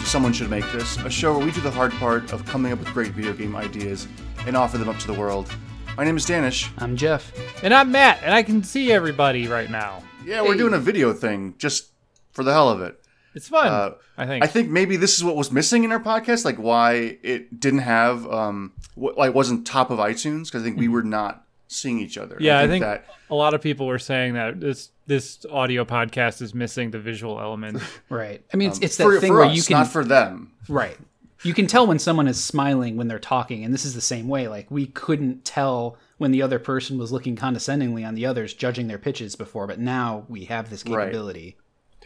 to Someone Should Make This, a show where we do the hard part of coming up with great video game ideas and offer them up to the world. My name is Danish. I'm Jeff. And I'm Matt, and I can see everybody right now. Yeah, we're doing a video thing just for the hell of it. It's fun. Uh, I think. I think maybe this is what was missing in our podcast, like why it didn't have, um, wh- why it wasn't top of iTunes, because I think we were not seeing each other. Yeah, I think, that. a lot of people were saying that this this audio podcast is missing the visual element. Right. I mean, it's, um, it's that for, thing for where us, you can not for them. right. You can tell when someone is smiling when they're talking, and this is the same way. Like we couldn't tell when the other person was looking condescendingly on the others, judging their pitches before, but now we have this Right. capability.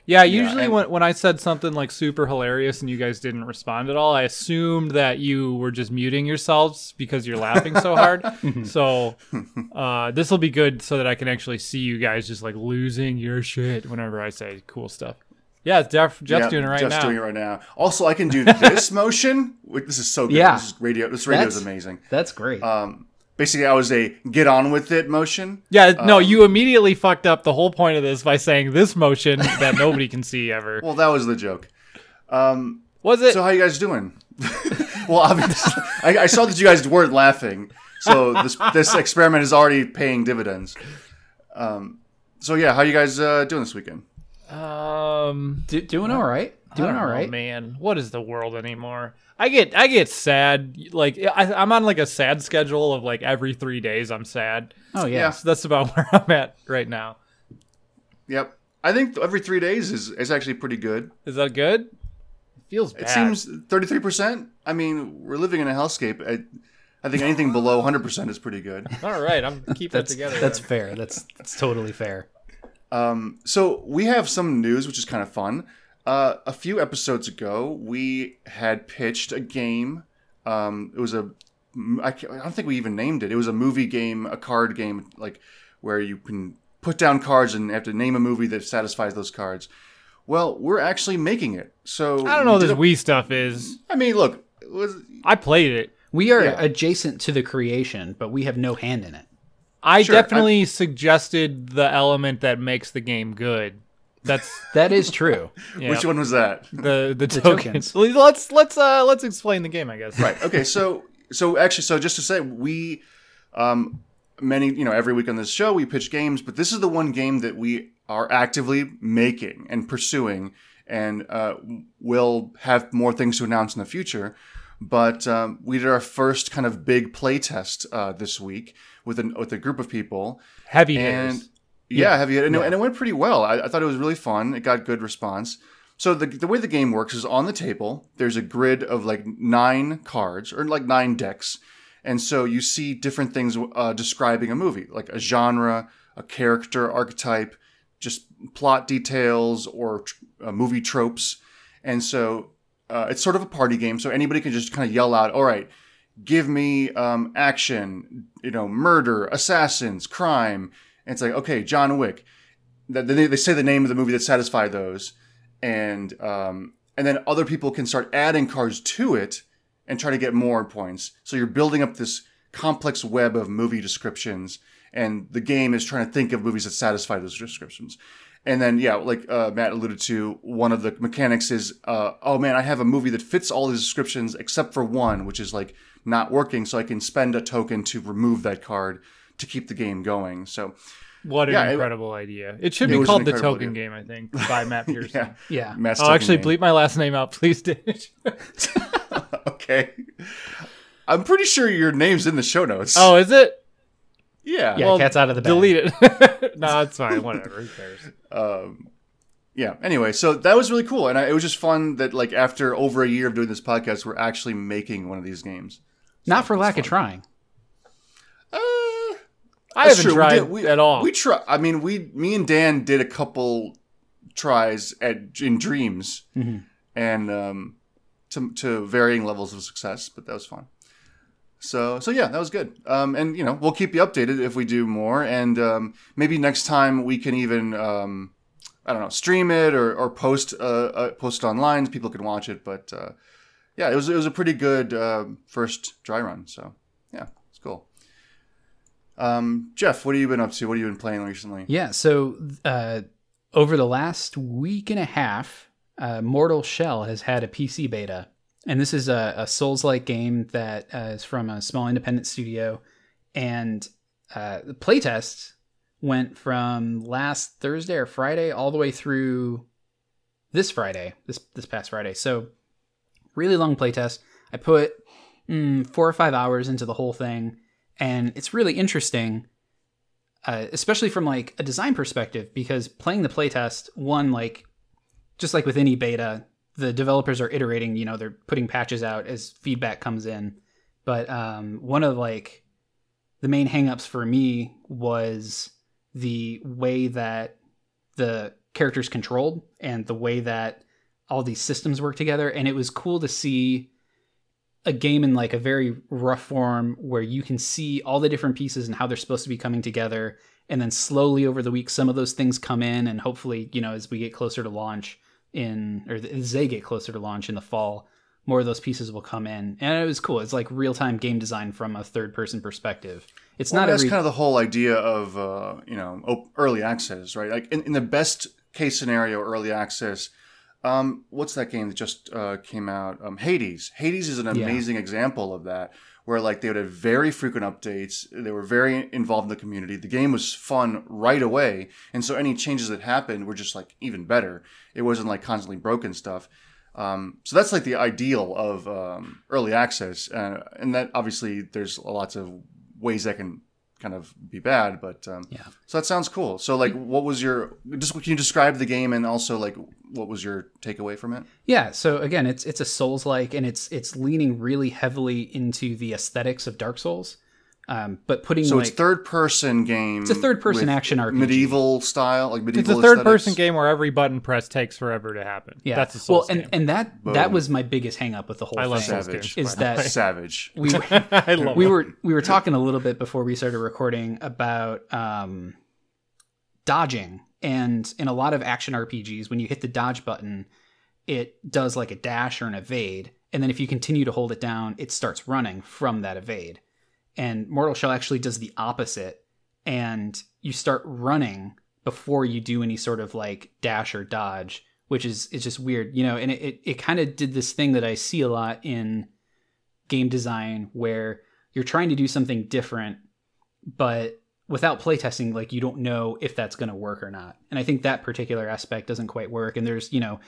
Yeah, usually and- when, when I said something like super hilarious and you guys didn't respond at all, I assumed that you were just muting yourselves because you're laughing so hard. so uh, this will be good so that I can actually see you guys just like losing your shit whenever I say cool stuff. Yeah, it's Jeff, Jeff's Yeah, doing it right now. Jeff's now. doing it right now. Also, I can do this motion. This is so good. Yeah. This is radio. This radio is That's- amazing. That's great. Um, basically, I was a get on with it motion. Yeah, no, Um, you immediately fucked up the whole point of this by saying this motion that nobody can see ever. Well, that was the joke. Um, Was it? so how you guys doing? well, obviously, I, I saw that you guys weren't laughing. So this this experiment is already paying dividends. Um, so yeah, how you guys uh, doing this weekend? um, Do, doing all right. I Doing don't know, right. man. What is the world anymore? I get I get sad. Like I, I'm on like a sad schedule of like every three days I'm sad. Oh yeah. Yeah. So that's about where I'm at right now. Yep, I think every three days is is actually pretty good. Is that good? It feels bad. It seems thirty three percent. I mean, we're living in a hellscape. I, I think anything below hundred percent is pretty good. all right. I'm keeping it That's together. that's then. fair. That's that's totally fair. Um, so we have some news, which is kind of fun. Uh, a few episodes ago, we had pitched a game. Um, it was a I, can't- I don't think we even named it. It was a movie game, a card game, like where you can put down cards and have to name a movie that satisfies those cards. Well, we're actually making it. So I don't know what we this did Wii stuff is. I mean, look, it was I played it. We are Yeah. adjacent to the creation, but we have no hand in it. I Sure, I- definitely suggested the element that makes the game good. That's That is true. yeah, which one was that? the the, tokens. tokens. Let's let's uh let's explain the game. I guess. right okay so so actually so just to say we um many you know every week on this show we pitch games but this is the one game that we are actively making and pursuing and uh, we'll have more things to announce in the future but um, we did our first kind of big play test uh, this week with an with a group of people Heavy and hitters. Yeah, have you? And, it, and it went pretty well. I, I thought it was really fun. It got good response. So the the way the game works is on the table. There's a grid of like nine cards or like nine decks, and so you see different things uh, describing a movie, like a genre, a character archetype, just plot details or tr- uh, movie tropes, and so uh, it's sort of a party game. So anybody can just kind of yell out, "All right." Give me um, action, you know, murder, assassins, crime, and it's like, okay, John Wick. They, they say the name of the movie that satisfy those, and um, and then other people can start adding cards to it and try to get more points. So you're building up this complex web of movie descriptions, and the game is trying to think of movies that satisfy those descriptions. And then, yeah, like uh, Matt alluded to, one of the mechanics is, uh, oh man, I have a movie that fits all these descriptions except for one, which is like not working. So I can spend a token to remove that card to keep the game going. So What an yeah, it- incredible idea! It should It be was called the Token idea. Game, I think, by Matt Pearson. yeah, Yeah. Matt's Oh, token actually, game. bleep my last name out, please, Dish. okay. I'm pretty sure your name's in the show notes. oh, is it? yeah. Yeah, cat's out of the bag. Delete it. no, it's fine. Whatever. Who cares? um, yeah. Anyway, so that was really cool, and I, it was just fun that like after over a year of doing this podcast, we're actually making one of these games. Not for lack of trying. Uh, I that's haven't true. We tried did- we- at all. We try. I mean, we, me and Dan did a couple tries at in Dreams, Mhm. and um, to to varying levels of success, but that was fun. So so yeah, that was good. Um, and you know, we'll keep you updated if we do more, and um, maybe next time we can even um, I don't know, stream it or or post uh, uh post online. People can watch it, but uh, yeah, it was it was a pretty good uh, first dry run. So yeah, it's cool. Um, Jeff, what have you been up to? What have you been playing recently? Yeah. So uh, over the last week and a half, uh, Mortal Shell has had a PC beta, and this is a, a Souls-like game that uh, is from a small independent studio, and uh, the playtest went from last Thursday or Friday all the way through this Friday, this this past Friday. So really long playtest. I put mm, four or five hours into the whole thing, and it's really interesting, uh, especially from like a design perspective, because playing the playtest, one like just like with any beta, the developers are iterating. You know, they're putting patches out as feedback comes in. But um, one of like the main hangups for me was the way that the characters controlled and the way that all these systems work together. And it was cool to see a game in like a very rough form where you can see all the different pieces and how they're supposed to be coming together. And then slowly over the week, some of those things come in, and hopefully, you know, as we get closer to launch in, or as they get closer to launch in the fall, more of those pieces will come in. And it was cool. It's like real time game design from a third person perspective. It's well, not that's every... kind of the whole idea of uh, you know early access, right? Like in, in the best case scenario, early access. Um, what's that game that just uh, came out? Um, Hades. Hades is an amazing yeah. example of that, where like they would have very frequent updates. They were very involved in the community. The game was fun right away, and so any changes that happened were just like even better. It wasn't like constantly broken stuff. Um, so that's like the ideal of um, early access, uh, and that obviously there's lots of ways that can kind of be bad, but um, yeah. So that sounds cool. So like, what was your just can you describe the game and also like what was your takeaway from it? Yeah. So again, it's it's a Souls like, and it's it's leaning really heavily into the aesthetics of Dark Souls. Um, but putting so like, it's third person game. It's a third person action RPG, medieval style, like medieval. It's a third person game where every button press takes forever to happen. Yeah, that's a Souls well, and game. and that Boom. that was my biggest hang up with the whole I thing. love Savage. Is that Savage? We were, I love we were we were talking a little bit before we started recording about um, dodging, and in a lot of action RPGs, when you hit the dodge button, it does like a dash or an evade, and then if you continue to hold it down, it starts running from that evade and Mortal Shell actually does the opposite, and you start running before you do any sort of like dash or dodge, which is is just weird, you know. And it it, it kind of did this thing that I see a lot in game design where you're trying to do something different, but without playtesting, like you don't know if that's going to work or not. And I think that particular aspect doesn't quite work. And there's you know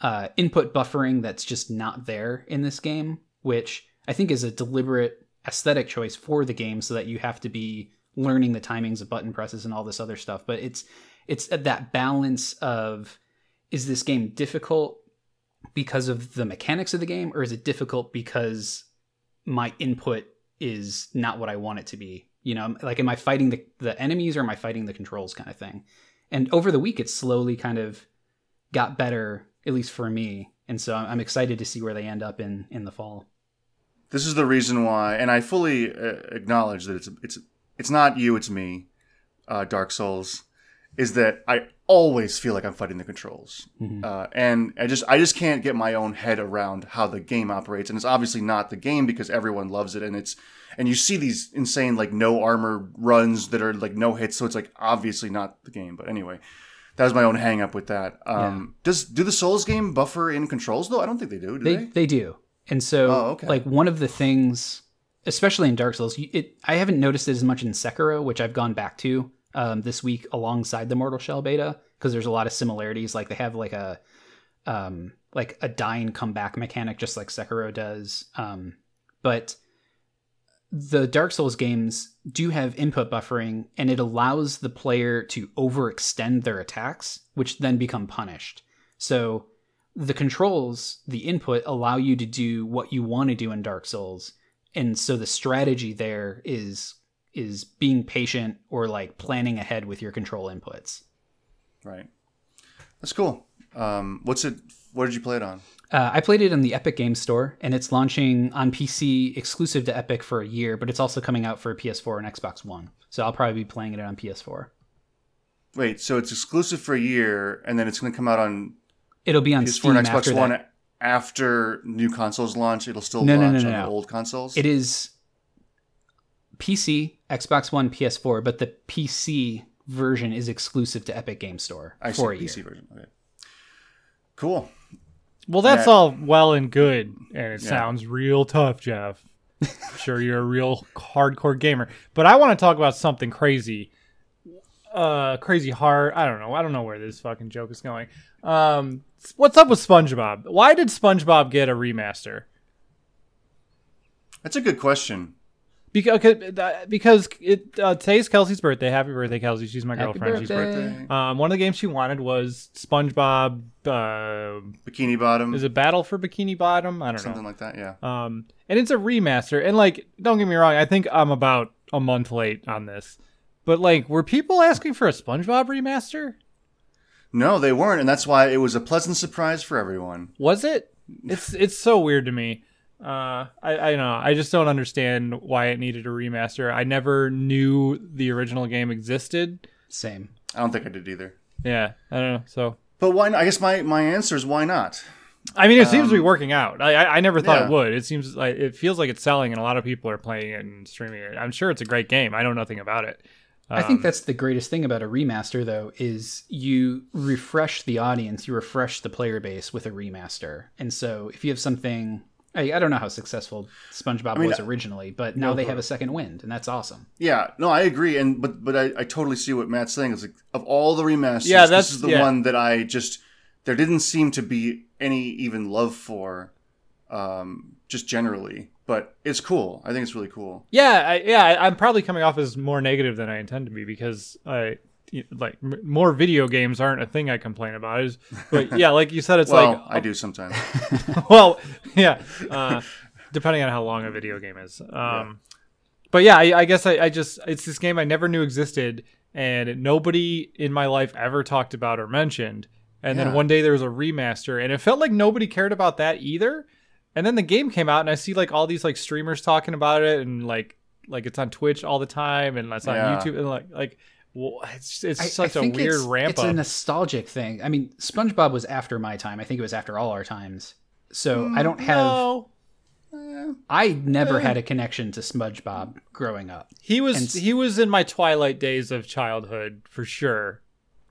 uh, input buffering that's just not there in this game, which I think is a deliberate aesthetic choice for the game so that you have to be learning the timings of button presses and all this other stuff. But it's it's that balance of is this game difficult because of the mechanics of the game or is it difficult because my input is not what I want it to be? You know like am I fighting the, the enemies or am I fighting the controls kind of thing? And over the week it slowly kind of got better at least for me. And so I'm excited to see where they end up in in the fall this is the reason why, and I fully uh, acknowledge that it's it's it's not you, it's me, uh, Dark Souls, is that I always feel like I'm fighting the controls, mm-hmm. uh, and I just I just can't get my own head around how the game operates, and it's obviously not the game because everyone loves it, and it's and you see these insane like no armor runs that are like no hits, so it's like obviously not the game. But anyway, that was my own hang up with that. Um, yeah. Does do the Souls game buffer in controls though? I don't think they do. do they, they? They do. And so, oh, okay. like one of the things, especially in Dark Souls, it I haven't noticed it as much in Sekiro, which I've gone back to um, this week alongside the Mortal Shell beta because there's a lot of similarities. Like they have like a um, like a dying comeback mechanic, just like Sekiro does. Um, but the Dark Souls games do have input buffering, and it allows the player to overextend their attacks, which then become punished. So the controls, the input allow you to do what you want to do in Dark Souls. And so the strategy there is is being patient or like planning ahead with your control inputs. Right. That's cool. Um, what's it? What did you play it on? Uh, I played it in the Epic Game Store, and it's launching on PC exclusive to Epic for a year, but it's also coming out for PS4 and Xbox One. So I'll probably be playing it on PS4. Wait, so it's exclusive for a year, and then it's going to come out on It'll be on PS4 Steam and Xbox after One that. after new consoles launch. It'll still No, no, launch no, no, on no. the old consoles. It is PC, Xbox One, PS4, but the PC version is exclusive to Epic Game Store I for a see year. Version. Okay. Cool. Well, that's Yeah. all well and good, and it Yeah. sounds real tough, Jeff. I'm sure you're a real hardcore gamer, but I want to talk about something crazy, uh, crazy hard. I don't know. I don't know where this fucking joke is going. Um, what's up with SpongeBob? Why did SpongeBob get a remaster? That's a good question. Because because it uh, today's Kelsey's birthday. Happy birthday, Kelsey! She's my Happy girlfriend. She's birthday. Um, one of the games she wanted was SpongeBob. Uh, Bikini Bottom, is it Battle for Bikini Bottom? I don't know. something like that. Yeah. Um, and it's a remaster. And like, don't get me wrong, I think I'm about a month late on this. But like, were people asking for a SpongeBob remaster? No, they weren't, and that's why it was a pleasant surprise for everyone. Was it? It's it's so weird to me. Uh, I I don't know. I just don't understand why it needed a remaster. I never knew the original game existed. Same. I don't think I did either. Yeah, I don't know. So But why? Not? I guess my my answer is why not? I mean, it seems to be working out. I I, I never thought yeah. it would. It seems like it feels like it's selling, and a lot of people are playing it and streaming it. I'm sure it's a great game. I know nothing about it. I think that's the greatest thing about a remaster, though, is you refresh the audience, you refresh the player base with a remaster. And so if you have something, I, I don't know how successful SpongeBob mean, was originally, but now they have a second wind, and that's awesome. Yeah, no, I agree, and but but I, I totally see what Matt's saying. Is like of all the remasters, Yeah, that's- this is the yeah. one that I just there didn't seem to be any even love for, um, just generally. But it's cool. I think it's really cool. Yeah, I, yeah, I, I'm probably coming off as more negative than I intend to be because I like more video games aren't a thing I complain about. Is but yeah, like you said, it's well, like I do sometimes. well, yeah, uh, depending on how long a video game is. Um, But yeah, I, I guess I, I just it's this game I never knew existed, and nobody in my life ever talked about or mentioned. And then one day there was a remaster, and it felt like nobody cared about that either. And then the game came out, and I see like all these like streamers talking about it, and like like it's on Twitch all the time, and it's on Yeah. YouTube, and like like well, it's it's I- such I a think weird it's, ramp It's up. a nostalgic thing. I mean, SpongeBob was after my time. I think it was after all our times. So I don't mm, have. No. I never had eh. a connection to SpongeBob growing up. He was And he was in my twilight days of childhood for sure.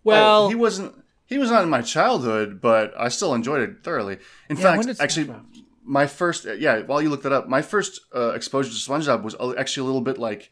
well, Well, he wasn't. He was not in my childhood, but I still enjoyed it thoroughly. In Yeah, fact, actually, SpongeBob- my first yeah. While you looked that up, my first uh, exposure to SpongeBob was actually a little bit like.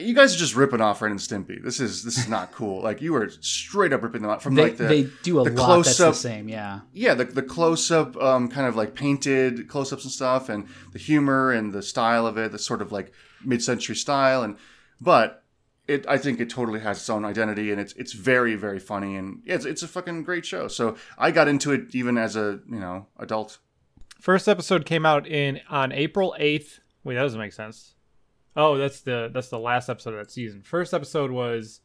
You guys are just ripping off Ren and Stimpy. This is this is not cool. Like you were straight up ripping them off from They, like the they do a the lot that's the same, yeah. yeah the, the close-up um, kind of like painted close-ups and stuff and the humor and the style of it the sort of like mid-century style and but it i think it totally has its own identity and it's it's very very funny and yeah, it's, it's a fucking great show so i got into it even as a you know adult first episode came out in on April 8th. Wait, that doesn't make sense. Oh, that's the that's the last episode of that season. First episode was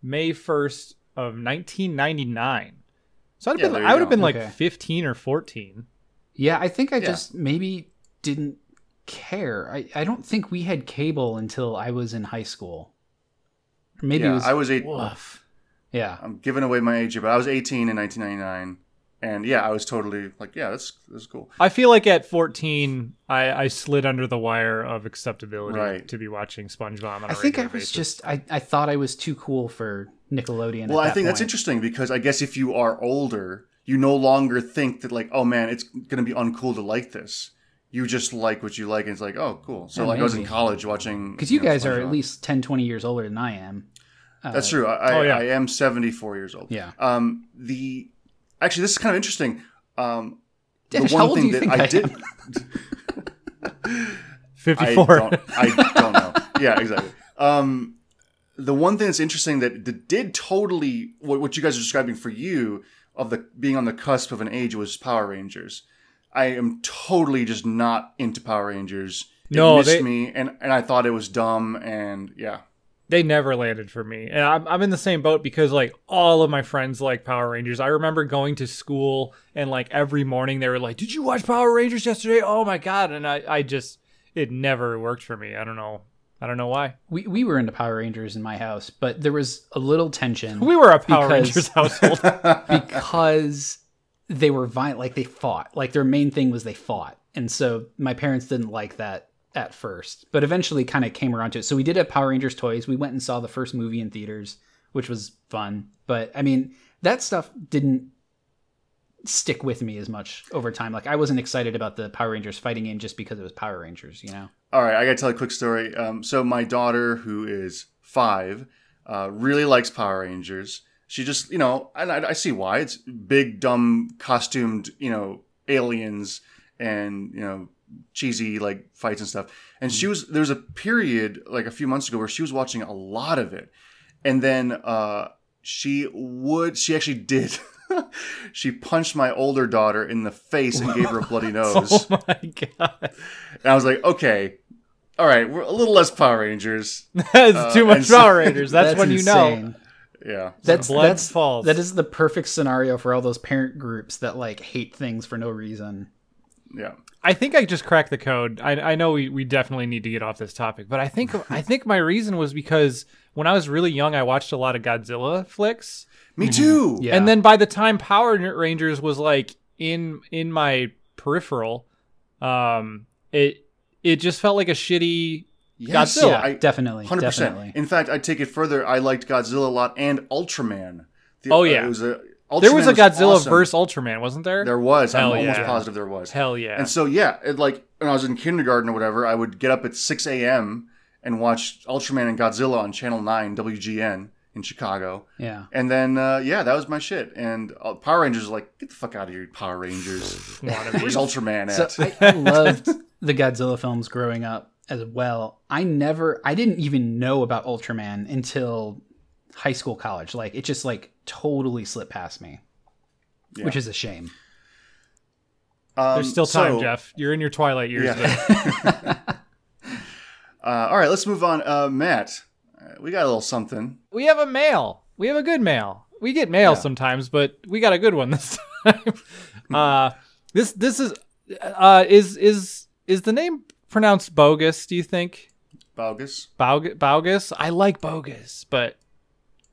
May 1st of 1999. So I'd Yeah, have there been I would have been like 15 or 14. Yeah, I think I Yeah. just maybe didn't care. I, I don't think we had cable until I was in high school. Or maybe it yeah was. i was eight Woof. yeah. i'm giving away my age but i was 18 in 1999 and yeah i was totally like yeah that's that's cool I feel like at 14 I I slid under the wire of acceptability Right. to be watching SpongeBob on a I think I was basis. just I, I thought I was too cool for Nickelodeon. Well, at I that think that's interesting because I guess if you are older, you no longer think that like, oh man, it's going to be uncool to like this. You just like what you like, and it's like, oh, cool. So Yeah, like I was in college watching Because you know, guys are at least 10, 20 years older than I am. That's true. I, I, Oh, yeah. I am seventy four years old. Yeah. Um. The actually, this is kind of interesting. Um. Dennis, the how one old do thing you that think I I did. am? 54. I don't, I don't know. Yeah, exactly. Um, the one thing that's interesting that, that did totally what, what you guys are describing for you of the being on the cusp of an age was Power Rangers. I am totally just not into Power Rangers. It No, missed they- me, and and I thought it was dumb, and yeah, they never landed for me. And I'm, I'm in the same boat because like all of my friends like power rangers. I remember going to school and like every morning they were like did you watch power rangers yesterday? Oh my god. And i, I just it never worked for me. I don't know. I don't know why. We, we were into Power Rangers in my house, but there was a little tension. we were a power Because- rangers household. because they were violent like they fought. Like their main thing was they fought. And so my parents didn't like that at first but eventually kind of came around to it so we did have power rangers toys we went and saw the first movie in theaters which was fun but i mean that stuff didn't stick with me as much over time. Like I wasn't excited about the Power Rangers fighting game just because it was Power Rangers, you know. All right, I gotta tell a quick story. Um, so my daughter, who is five, uh, really likes Power Rangers. She just, you know, and I, I see why. It's big, dumb, costumed, you know, aliens and you know, cheesy like fights and stuff. And she was there was a period like a few months ago where she was watching a lot of it, and then uh, she would she actually did. she punched my older daughter in the face and gave her a bloody nose. Oh my god, And I was like, okay, all right, we're a little less Power Rangers. that's Uh, too and much so- Power Rangers. That's, when you know. Yeah. That's blood that's falls. that is the perfect scenario for all those parent groups that like hate things for no reason. Yeah. I think I just cracked the code. I, I know we, we definitely need to get off this topic, but I think I think my reason was because when I was really young, I watched a lot of Godzilla flicks, Me too. Mm-hmm. Yeah. and then by the time Power Rangers was like in in my peripheral, um, it it just felt like a shitty. Yes, Godzilla. yeah, I, definitely, 100%. definitely. In fact, I take it further. I liked Godzilla a lot and Ultraman. The- Oh, uh, yeah. it was a, There was Ultraman a Godzilla awesome. versus Ultraman, wasn't there? There was. Hell I'm almost positive there was. Hell yeah! And so yeah, it, like when I was in kindergarten or whatever, I would get up at 6 a.m. and watch Ultraman and Godzilla on Channel 9 WGN in Chicago. Yeah. And then uh, yeah, that was my shit. And uh, Power Rangers was like, get the fuck out of here, Power Rangers. Wannabe. Where's Ultraman So at? I, I loved the Godzilla films growing up as well. I never, I didn't even know about Ultraman until high school, college. Like it just like totally slipped past me, Yeah. which is a shame. Um, There's still time, so- Jeff. You're in your twilight years. Yeah. uh, all right, let's move on. Uh, Matt, we got a little something. we have a mail. We have a good mail. We get mail Yeah. sometimes, but we got a good one this time. uh, this this is uh, is is is the name pronounced bogus? Do you think Bogus. Baug- bogus? I like bogus, but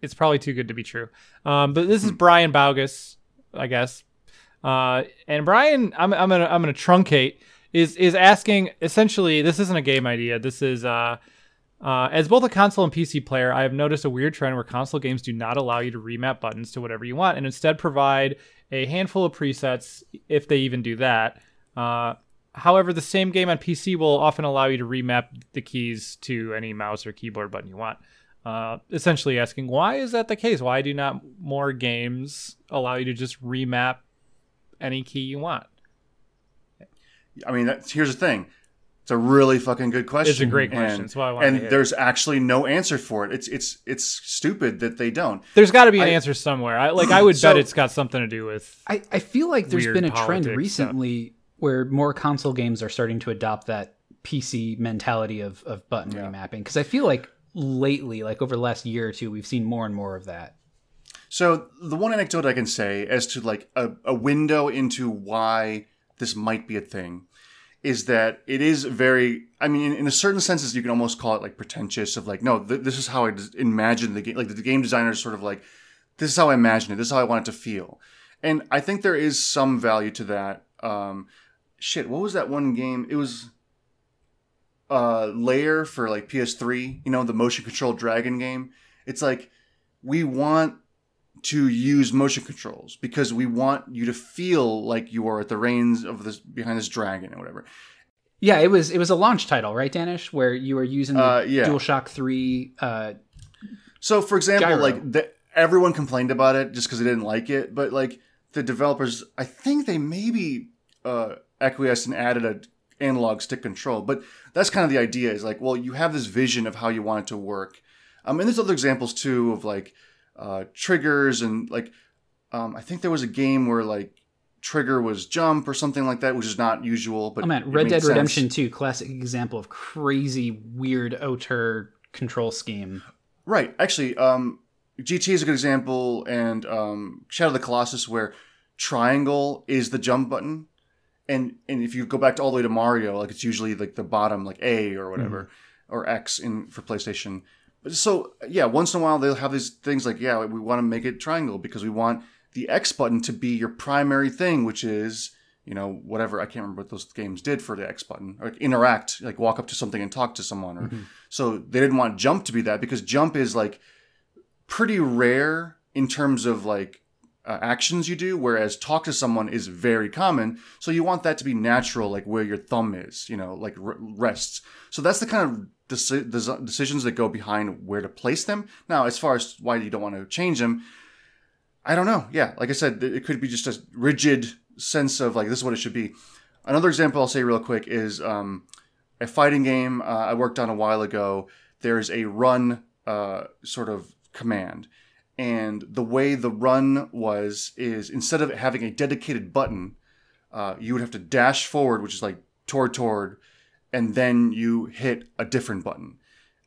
it's probably too good to be true. Um, but this is Brian Bogus, I guess. Uh, and Brian, I'm, I'm gonna I'm gonna truncate is is asking essentially. This isn't a game idea. This is uh, uh, as both a console and PC player, I have noticed a weird trend where console games do not allow you to remap buttons to whatever you want, and instead provide a handful of presets, if they even do that. Uh, however, the same game on PC will often allow you to remap the keys to any mouse or keyboard button you want. Uh, essentially asking, why is that the case? Why do not more games allow you to just remap any key you want? I mean, that's, here's the thing. It's a really fucking good question. It's a great question. And, That's why I wanted and to hit. there's actually no answer for it. It's it's it's stupid that they don't. There's got to be an I- answer somewhere. I like. I would So- bet it's got something to do with. I, I feel like there's been a trend politics recently where more console games are starting to adopt that PC mentality of, of button Yeah. remapping. Because I feel like lately, like over the last year or two, we've seen more and more of that. So the one anecdote I can say as to like a, a window into why this might be a thing is that it is very i mean in, in a certain senses you can almost call it like pretentious of like no th- this is how i imagine the game like the game designer is sort of like this is how i imagine it. This is how i want it to feel. And i think there is some value to that. Um shit what was that one game? It was uh Lair for like ps3 you know the motion control dragon game it's like we want to use motion controls because we want you to feel like you are at the reins of this behind this dragon or whatever. Yeah, it was it was a launch title, right, Danish, where you were using the Uh, yeah. DualShock Three. Uh, So, for example, Gyro. like the, everyone complained about it just because they didn't like it, but like the developers, I think they maybe uh, acquiesced and added a analog stick control. But that's kind of the idea. Is like, well, you have this vision of how you want it to work. Um, and there's other examples too of like uh, triggers and like um, I think there was a game where like trigger was jump or something like that, which is not usual. But oh man, Red Dead sense. Redemption Two, classic example of crazy weird auteur control scheme. Right. Actually, um, GT is a good example, and um, Shadow of the Colossus, where triangle is the jump button, and and if you go back to all the way to Mario, like it's usually like the bottom, like A or mm-hmm. whatever, or X in for PlayStation. But so yeah, once in a while they'll have these things like yeah, we want to make it triangle because we want the X button to be your primary thing, which is you know whatever I can't remember what those games did for the X button or like, interact, like walk up to something and talk to someone, or mm-hmm. so they didn't want jump to be that because jump is like pretty rare in terms of like uh, actions you do, whereas talk to someone is very common. So you want that to be natural, like where your thumb is, you know, like r- rests. So that's the kind of deci- desi- decisions that go behind where to place them. Now, as far as why you don't want to change them, I don't know. Yeah, like I said, it could be just a rigid sense of like this is what it should be. Another example I'll say real quick is um, a fighting game uh, I worked on a while ago. There's a run uh, sort of command, and the way the run was is instead of having a dedicated button, uh, you would have to dash forward, which is like toward toward, and then you hit a different button,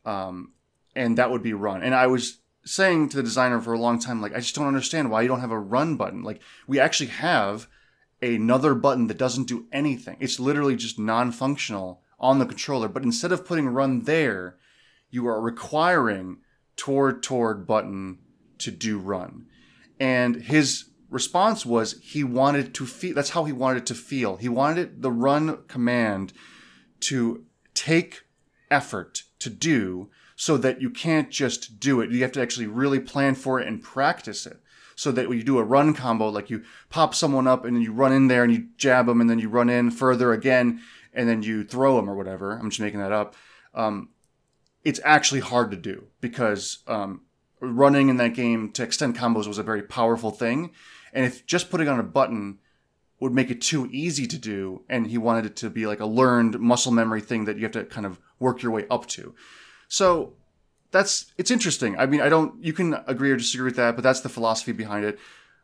um, and that would be run. And I was saying to the designer for a long time, like I just don't understand why you don't have a run button. Like we actually have another button that doesn't do anything. It's literally just non-functional on the controller. But instead of putting run there, you are requiring toward toward button to do run. And his response was he wanted to feel that's how he wanted it to feel. He wanted the run command to take effort to do so that you can't just do it. You have to actually really plan for it and practice it. So that when you do a run combo, like you pop someone up and then you run in there and you jab them and then you run in further again and then you throw them or whatever. I'm just making that up. Um, it's actually hard to do because um, running in that game to extend combos was a very powerful thing. And if just putting on a button would make it too easy to do, and he wanted it to be like a learned muscle memory thing that you have to kind of work your way up to. So that's it's interesting. I mean, I don't you can agree or disagree with that, but that's the philosophy behind it.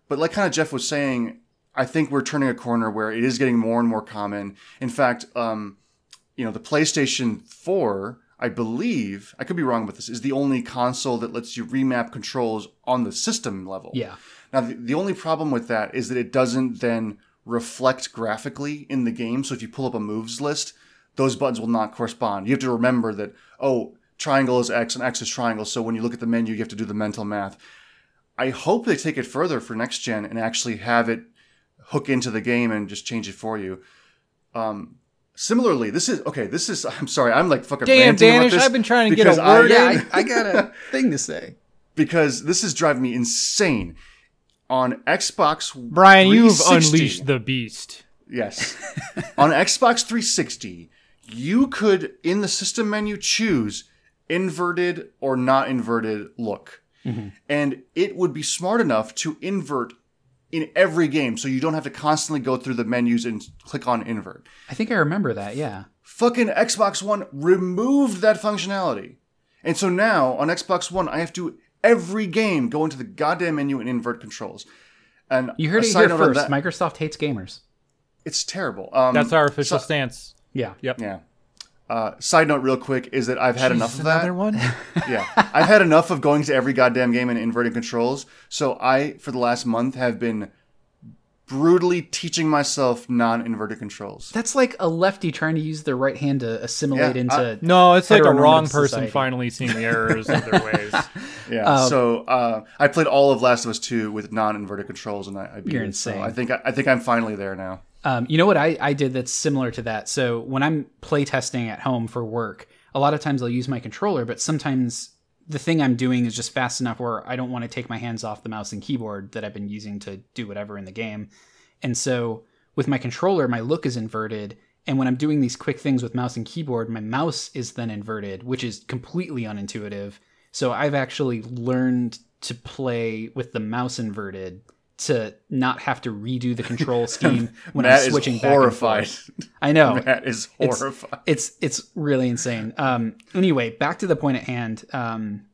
But like kind of Jeff was saying, I think we're turning a corner where it is getting more and more common. In fact, um, you know, the PlayStation 4, I believe, I could be wrong with this, is the only console that lets you remap controls on the system level. Yeah. Now, the, the only problem with that is that it doesn't then reflect graphically in the game. So if you pull up a moves list, those buttons will not correspond. You have to remember that, oh, triangle is X and X is triangle. So when you look at the menu, you have to do the mental math. I hope they take it further for next gen and actually have it hook into the game and just change it for you. Um, similarly, this is okay. This is I'm sorry, I'm like fucking Damn, ranting about Danish, this I've been trying to get because a word I- in. Yeah, I, I got a thing to say. because this is driving me insane. On Xbox, Brian, you've unleashed the beast. Yes. On Xbox 360, you could, in the system menu, choose inverted or not inverted look. Mm-hmm. And it would be smart enough to invert in every game so you don't have to constantly go through the menus and click on invert. I think I remember that. Yeah. Fucking Xbox One removed that functionality. And so now on Xbox One, I have to every game go into the goddamn menu and invert controls. And You heard it here first. that- Microsoft hates gamers. it's terrible. Um, That's our official so- stance. Yeah. Yep. Yeah. Uh, side note, real quick, is that I've had enough of that. Another one? Yeah, I've had enough of going to every goddamn game and inverting controls. So I, for the last month, have been brutally teaching myself non-inverted controls. That's like a lefty trying to use their right hand to assimilate Yeah, into. No, it's like a wrong person society. finally seeing the errors of their ways. Yeah. Um, so uh, I played all of Last of Us Two with non-inverted controls, and I, I beat You're it. So insane. I think I, I think I'm finally there now. Um, you know what I, I did that's similar to that? So when I'm playtesting at home for work, a lot of times I'll use my controller, but sometimes the thing I'm doing is just fast enough where I don't want to take my hands off the mouse and keyboard that I've been using to do whatever in the game. And so with my controller, my look is inverted. And when I'm doing these quick things with mouse and keyboard, my mouse is then inverted, which is completely unintuitive. So I've actually learned to play with the mouse inverted to not have to redo the control scheme when Matt I'm switching is back and horrified. forth. I know. Matt is It's- horrified. It's it's really insane. Um, anyway, back to the point at hand. Um,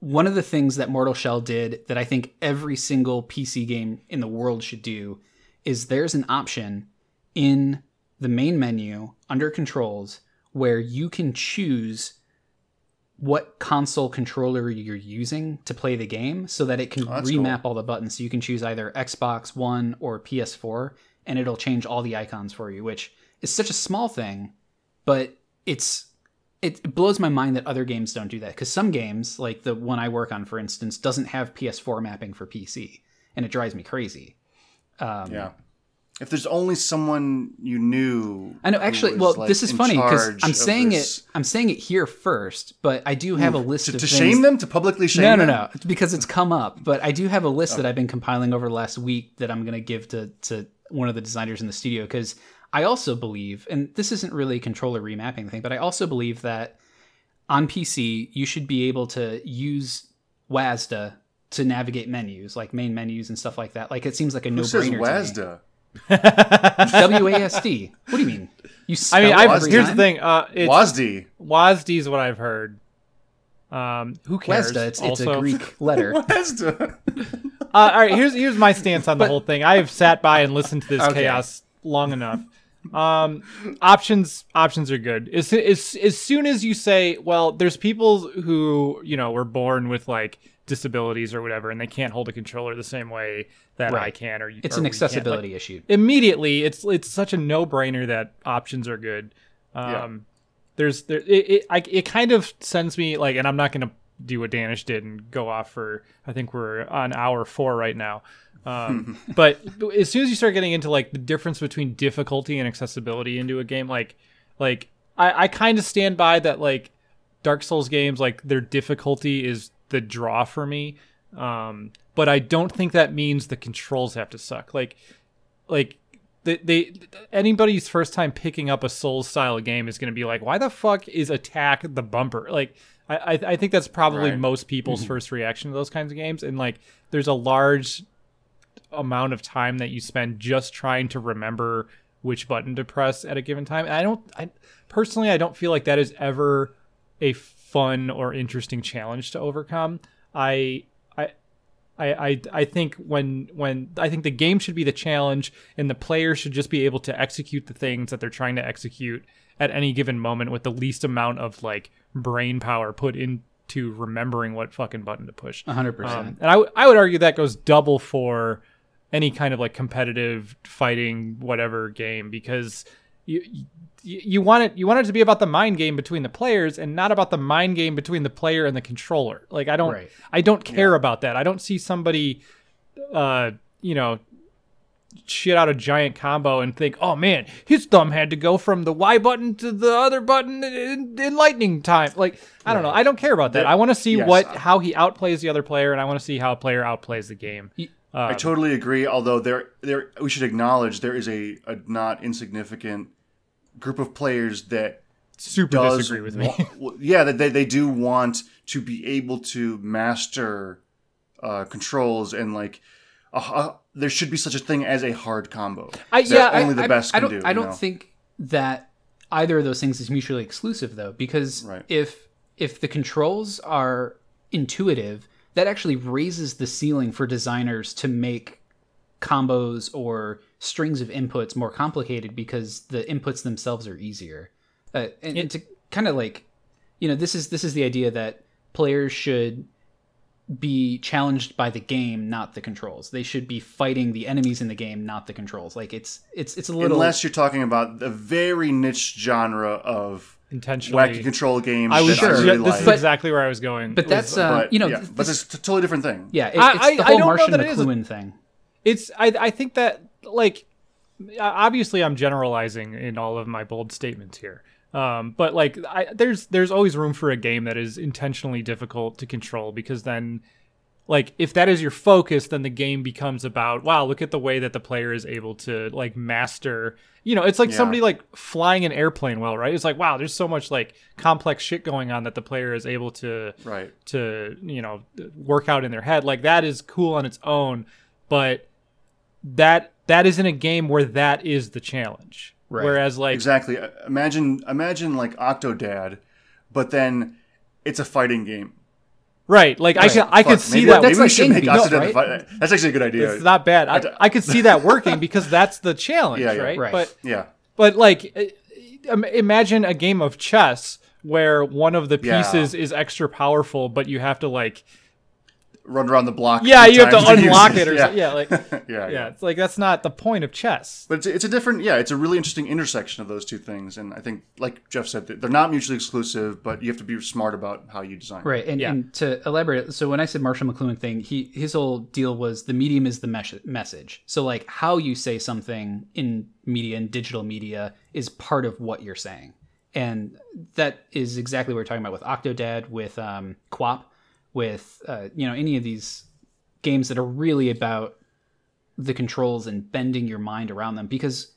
one of the things that Mortal Shell did that I think every single PC game in the world should do is there's an option in the main menu under controls where you can choose what console controller you're using to play the game so that it can Oh, remap all the buttons. So you can choose either Xbox One or PS4 and it'll change all the icons for you which is such a small thing but it's it, blows my mind that other games don't do that. Because some games like the one I work on for instance doesn't have PS4 mapping for PC and it drives me crazy. Um, Yeah. If there's only someone you knew. I know. Actually, well, like, this is funny because I'm saying it. I'm saying it here first, but I do have hmm. a list to, of to shame them, to publicly shame No, no, them. no, because it's come up. But I do have a list that I've been compiling over the last week that I'm going to give to to one of the designers in the studio because I also believe, and this isn't really a controller remapping thing, but I also believe that on PC you should be able to use WASDA to navigate menus, like main menus and stuff like that. Like it seems like a no-brainer. to me. WASDA? WASD. What do you mean? You I mean, I've, it every here's the thing. Uh, it's, WASD. WASD is what I've heard. Um, who cares? WASDA. It's, it's a Greek letter. WASDA. Uh, all right, here's here's my stance on the whole thing. I have sat by and listened to this Okay. chaos long enough. Um, options options are good. As, as as soon as you say, well, there's people who you know were born with like disabilities or whatever, and they can't hold a controller the same way that I can, or It's or an can't, like, accessibility issue. immediately it's it's such a no-brainer that options are good um Yeah. there's there it it, I, it kind of sends me like and i'm not gonna do what danish did and go off for i think we're on hour four right now um but as soon as you start getting into like the difference between difficulty and accessibility into a game like like i i kind of stand by that like dark souls games like their difficulty is the draw for me um but i don't think that means the controls have to suck like like they, they anybody's first time picking up a Souls style game is going to be like, why the fuck is attack the bumper? Like, I I, I think that's probably Right. most people's first reaction to those kinds of games, and like, there's a large amount of time that you spend just trying to remember which button to press at a given time. And I don't, I personally, I don't feel like that is ever a fun or interesting challenge to overcome. I, I, I, I, I think when when I think the game should be the challenge and the player should just be able to execute the things that they're trying to execute at any given moment with the least amount of like brain power put into remembering what fucking button to push. 100%. Um, and I, w- I would argue that goes double for any kind of like competitive fighting whatever game because you you, you want it you want it to be about the mind game between the players and not about the mind game between the player and the controller. Like I don't Right. I don't care about that. I don't see somebody uh you know shit out a giant combo and think, oh man, his thumb had to go from the Y button to the other button in, in lightning time. Like, I don't know. I don't care about that. I want to see yes. what how he outplays the other player, and I want to see how a player outplays the game. I totally agree. Although there, there, we should acknowledge there is a, a not insignificant group of players that Super does disagree with me. yeah, that they, they do want to be able to master uh, controls and like a, a- there should be such a thing as a hard combo. I- yeah, I- only the I, best I can don't, do. I don't know? think that either of those things is mutually exclusive though, because Right. if if the controls are intuitive, that actually raises the ceiling for designers to make combos or strings of inputs more complicated because the inputs themselves are easier. Uh, and, and to kind of like, you know, this is this is the idea that players should be challenged by the game, not the controls. They should be fighting the enemies in the game, not the controls. Like it's it's it's a little unless you're talking about the very niche genre of Intentionally. wacky control games. I was that I sure. really this like. is exactly where I was going. but was- that's uh, but you know yeah, th- but this- it's a totally different thing. yeah, it, I- it's I- the I whole don't know Marshall that it is a- McLuhan thing. it's I I think that like obviously I'm generalizing in all of my bold statements here. Um, but like I, there's there's always room for a game that is intentionally difficult to control because then like if that is your focus then the game becomes about wow look at the way that the player is able to like master you know it's like Yeah. somebody like flying an airplane well right it's like wow there's so much like complex shit going on that the player is able to Right. to you know work out in their head like that is cool on its own but that that isn't a game where that is the challenge Right. whereas like Exactly. Uh, Imagine imagine like Octodad, but then it's a fighting game. right like i Right. could i could see maybe, that maybe That's we like should make Gang Beasts, Octodad right? the fight. That's actually a good idea. it's not bad I, I could see that working because that's the challenge Yeah, yeah. right? Right. but yeah. But like, imagine a game of chess where one of the Yeah. pieces is extra powerful, but you have to like run around the block. Yeah, you have to times use unlock it or yeah. something. Yeah, like yeah, yeah, yeah. it's like that's not the point of chess. But it's, it's a different, yeah, it's a really interesting intersection of those two things. And I think, like Jeff said, they're not mutually exclusive, but you have to be smart about how you design. Right, and, Yeah. and to elaborate, so when I said Marshall McLuhan thing, he his whole deal was the medium is the mes- message. So like how you say something in media and digital media is part of what you're saying, and that is exactly what we're talking about with Octodad, with um, QWOP, with uh, you know any of these games that are really about the controls and bending your mind around them. Because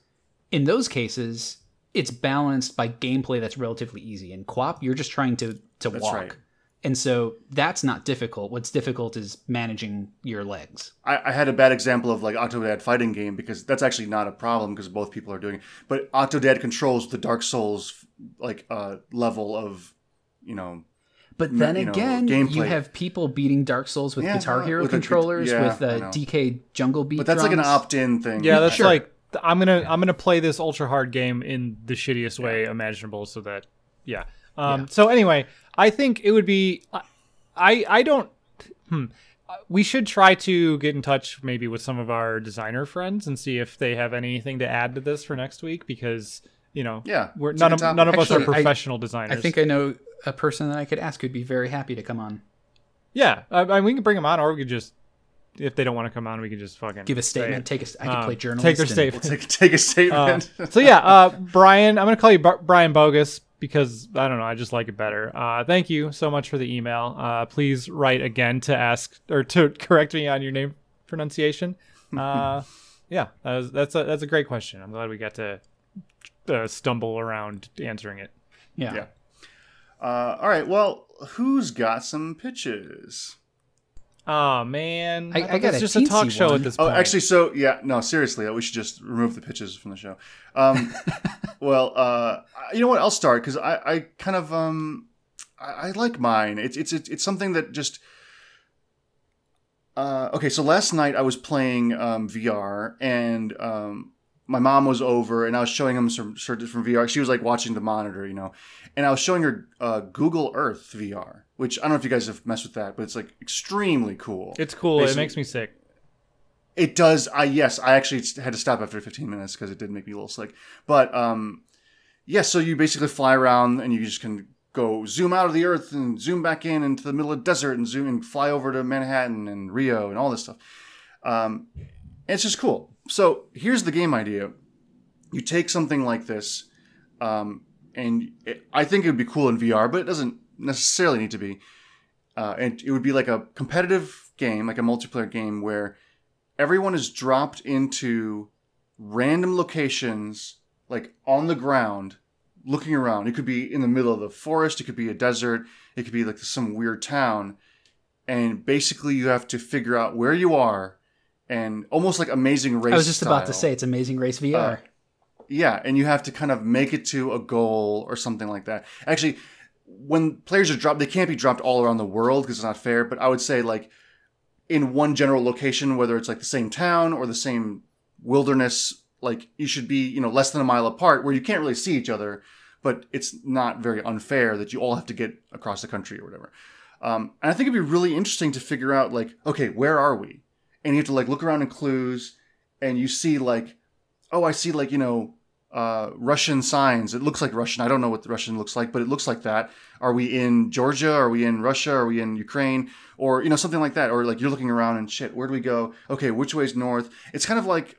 in those cases it's balanced by gameplay that's relatively easy. In QWOP you're just trying to to walk. right. and so that's not difficult. What's difficult is managing your legs. I, I had a bad example of like Octodad fighting game because that's actually not a problem because both people are doing it. But Octodad controls the Dark Souls like uh, level of, you know, but then you know, again you have people beating dark souls with Yeah, guitar uh, hero with a controllers yeah, with I uh, dk jungle beat but that's like an opt-in thing. Yeah, that's Sure. like I'm gonna I'm gonna play this ultra hard game in the shittiest way imaginable, so that yeah. Um. So anyway, I think it would be I I don't. Hmm. We should try to get in touch maybe with some of our designer friends and see if they have anything to add to this for next week because you know Yeah, we're none of topic. none of us are Actually, I- professional designers. i think i know a person that i could ask who'd be very happy to come on yeah, I, I, we can bring them on, or we could just if they don't want to come on, we can just fucking give a statement take a i could Um, play journalist Take their and- statement. Take, take a statement. so yeah, uh, Brian, I'm gonna call you Bar- Brian Bogus because I don't know, I just like it better. Uh, thank you so much for the email. Uh, please write again to ask or to correct me on your name pronunciation. Uh, yeah, that was, that's a that's a great question. I'm glad we got to uh, stumble around answering it. yeah. Yeah. uh, all right. Well, who's got some pitches? Oh man, I- thought I got that's a just a teensy talk show one. at this point. Oh, point. actually, so yeah, no, seriously, we should just remove the pitches from the show. Um, well, uh, you know what? I'll start because I, I kind of um, I, I like mine. It's it's it's it's something that just. Uh, okay, so last night I was playing um, VR and um, my mom was over and I was showing him some sort of different VR. She was like watching the monitor, you know, and I was showing her uh, Google Earth VR, which I don't know if you guys have messed with that, but it's like extremely cool. it's cool. It makes me sick. It does. I yes, I actually had to stop after 15 minutes because it did make me a little sick. But um, yeah, so you basically fly around and you just can go zoom out of the Earth and zoom back in into the middle of the desert and zoom and fly over to Manhattan and Rio and all this stuff. Um, it's just cool. So here's the game idea: you take something like this, um, and it, I think it would be cool in VR, but it doesn't necessarily need to be. Uh, and it would be like a competitive game, like a multiplayer game, where everyone is dropped into random locations, like on the ground, looking around. It could be in the middle of the forest, it could be a desert, it could be like some weird town. And basically, you have to figure out where you are, and almost like Amazing Race. i was just about to say it's amazing race vr Uh, Yeah, and you have to kind of make it to a goal or something like that. Actually, when players are dropped, they can't be dropped all around the world because it's not fair. But I would say like in one general location, whether it's like the same town or the same wilderness, like you should be you know less than a mile apart where you can't really see each other. But it's not very unfair that you all have to get across the country or whatever. Um, and I think it'd be really interesting to figure out like, okay, where are we? And you have to like look around in clues, and you see like, oh, I see like you know uh, Russian signs. It looks like Russian. I don't know what the Russian looks like, but it looks like that. Are we in Georgia? Are we in Russia? Are we in Ukraine? Or you know something like that. Or like you're looking around and shit. Where do we go? Okay, which way's north? It's kind of like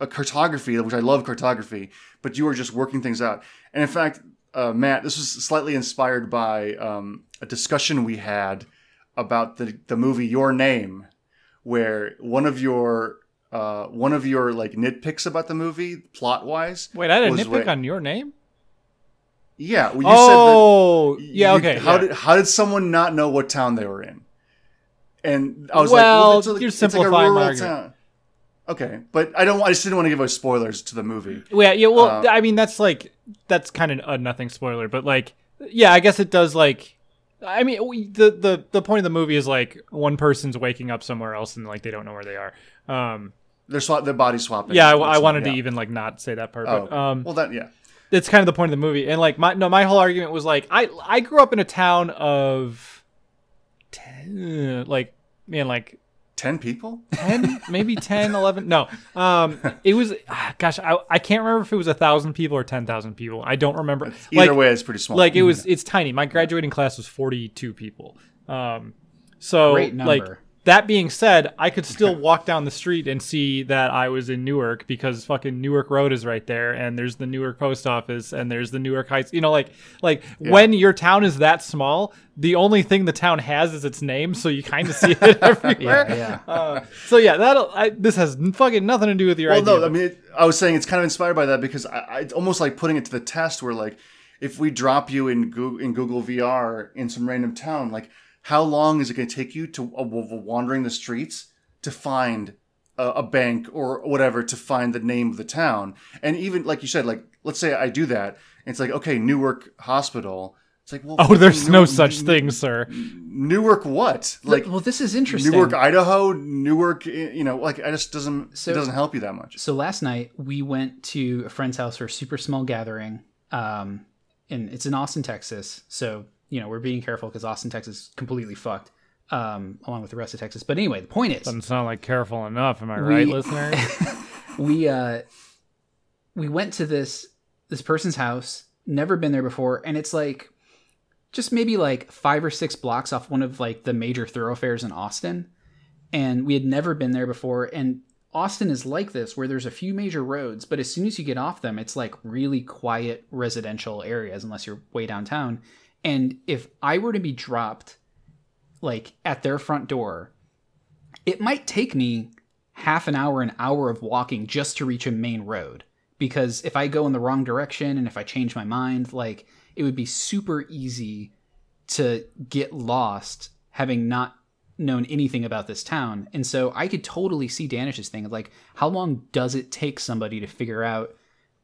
a cartography, which I love cartography, but you are just working things out. And in fact, uh, Matt, this was slightly inspired by um, a discussion we had about the the movie Your Name, where one of your uh, one of your like nitpicks about the movie, plot wise. Wait, I had a nitpick where- on your name. Yeah, well, you oh, said that. yeah, you- okay. How yeah. did how did someone not know what town they were in? And I was like, Well, it's a- you're like simplifying my rural argument. town. Okay, but I don't. I just didn't want to give away spoilers to the movie. Yeah, yeah. Well, Uh, I mean, that's like that's kind of a nothing spoiler, but like, yeah, I guess it does. Like, I mean, the the the point of the movie is like one person's waking up somewhere else and like they don't know where they are. Um, They're swap. They're body swapping. yeah, I, I wanted yeah. to even like not say that part, Oh, but um, well, that yeah. it's kind of the point of the movie. And like my no, my whole argument was like I I grew up in a town of ten, like man, like Ten people? 10 maybe 10 11 no. Um it was ah, gosh I, I can't remember if it was a thousand people or 10,000 people. I don't remember. Either like, way, it's pretty small. like it was it's tiny. My graduating class was 42 people. Um so Great like number. That being said i could still walk down the street and see that i was in newark because fucking newark road is right there and there's the newark post office and there's the newark heights you know like like when your town is that small the only thing the town has is its name so you kind of see it everywhere Yeah, yeah. uh, so yeah, that'll. This has fucking nothing to do with your idea. Well, idea. no, I mean, it, I was saying it's kind of inspired by that because I, I, it's almost like putting it to the test. Where like, if we drop you in Google, in Google VR in some random town, like, how long is it going to take you to uh, w- w- wandering the streets to find a, a bank or whatever to find the name of the town? And even like you said, like, let's say I do that, it's like, okay, Newark Hospital. It's like, well, oh, there's fucking no Newark- such thing, sir. Newark, what? Like well, this is interesting. Newark, Idaho, Newark. You know, like, I just doesn't So- it doesn't help you that much. So last night we went to a friend's house for a super small gathering. Um, and it's in Austin, Texas. So, you know, we're being careful because Austin, Texas is completely fucked. Um, along with the rest of Texas. But anyway, the point is Doesn't sound like careful enough. Am I right, We- listener? we uh we went to this this person's house, never been there before, and it's like just maybe like five or six blocks off one of like the major thoroughfares in Austin. And we had never been there before. And Austin is like this, where there's a few major roads, but as soon as you get off them, it's like really quiet residential areas, unless you're way downtown. And if I were to be dropped like at their front door, it might take me half an hour, an hour of walking just to reach a main road. Because if I go in the wrong direction and if I change my mind, like it would be super easy to get lost having not known anything about this town. And so I could totally see Danish's thing of like, how long does it take somebody to figure out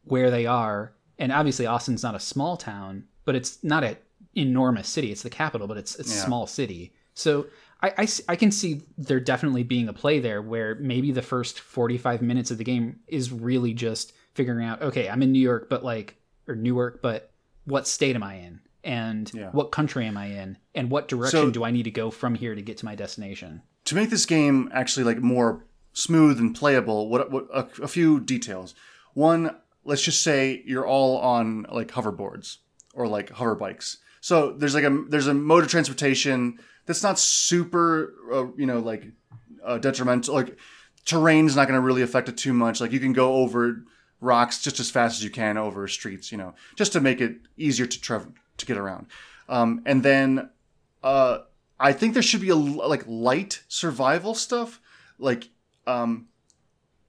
where they are? And obviously, Austin's not a small town, but it's not an enormous city. It's the capital, but it's, it's a Yeah. small city. So I I can see there definitely being a play there where maybe the first 45 minutes of the game is really just figuring out, okay, I'm in New York, but like, or Newark, but what state am I in? And Yeah. what country am I in? And what direction So- do I need to go from here to get to my destination? to make this game actually like more smooth and playable, what, what a, a few details. One, let's just say you're all on like hoverboards or like hover bikes. So there's like a there's a mode of transportation that's not super uh, you know like uh, detrimental. Like terrain's not going to really affect it too much. Like you can go over rocks just as fast as you can over streets. You know, just to make it easier to travel to get around. Um, and then uh, I think there should be a like light survival stuff, like um.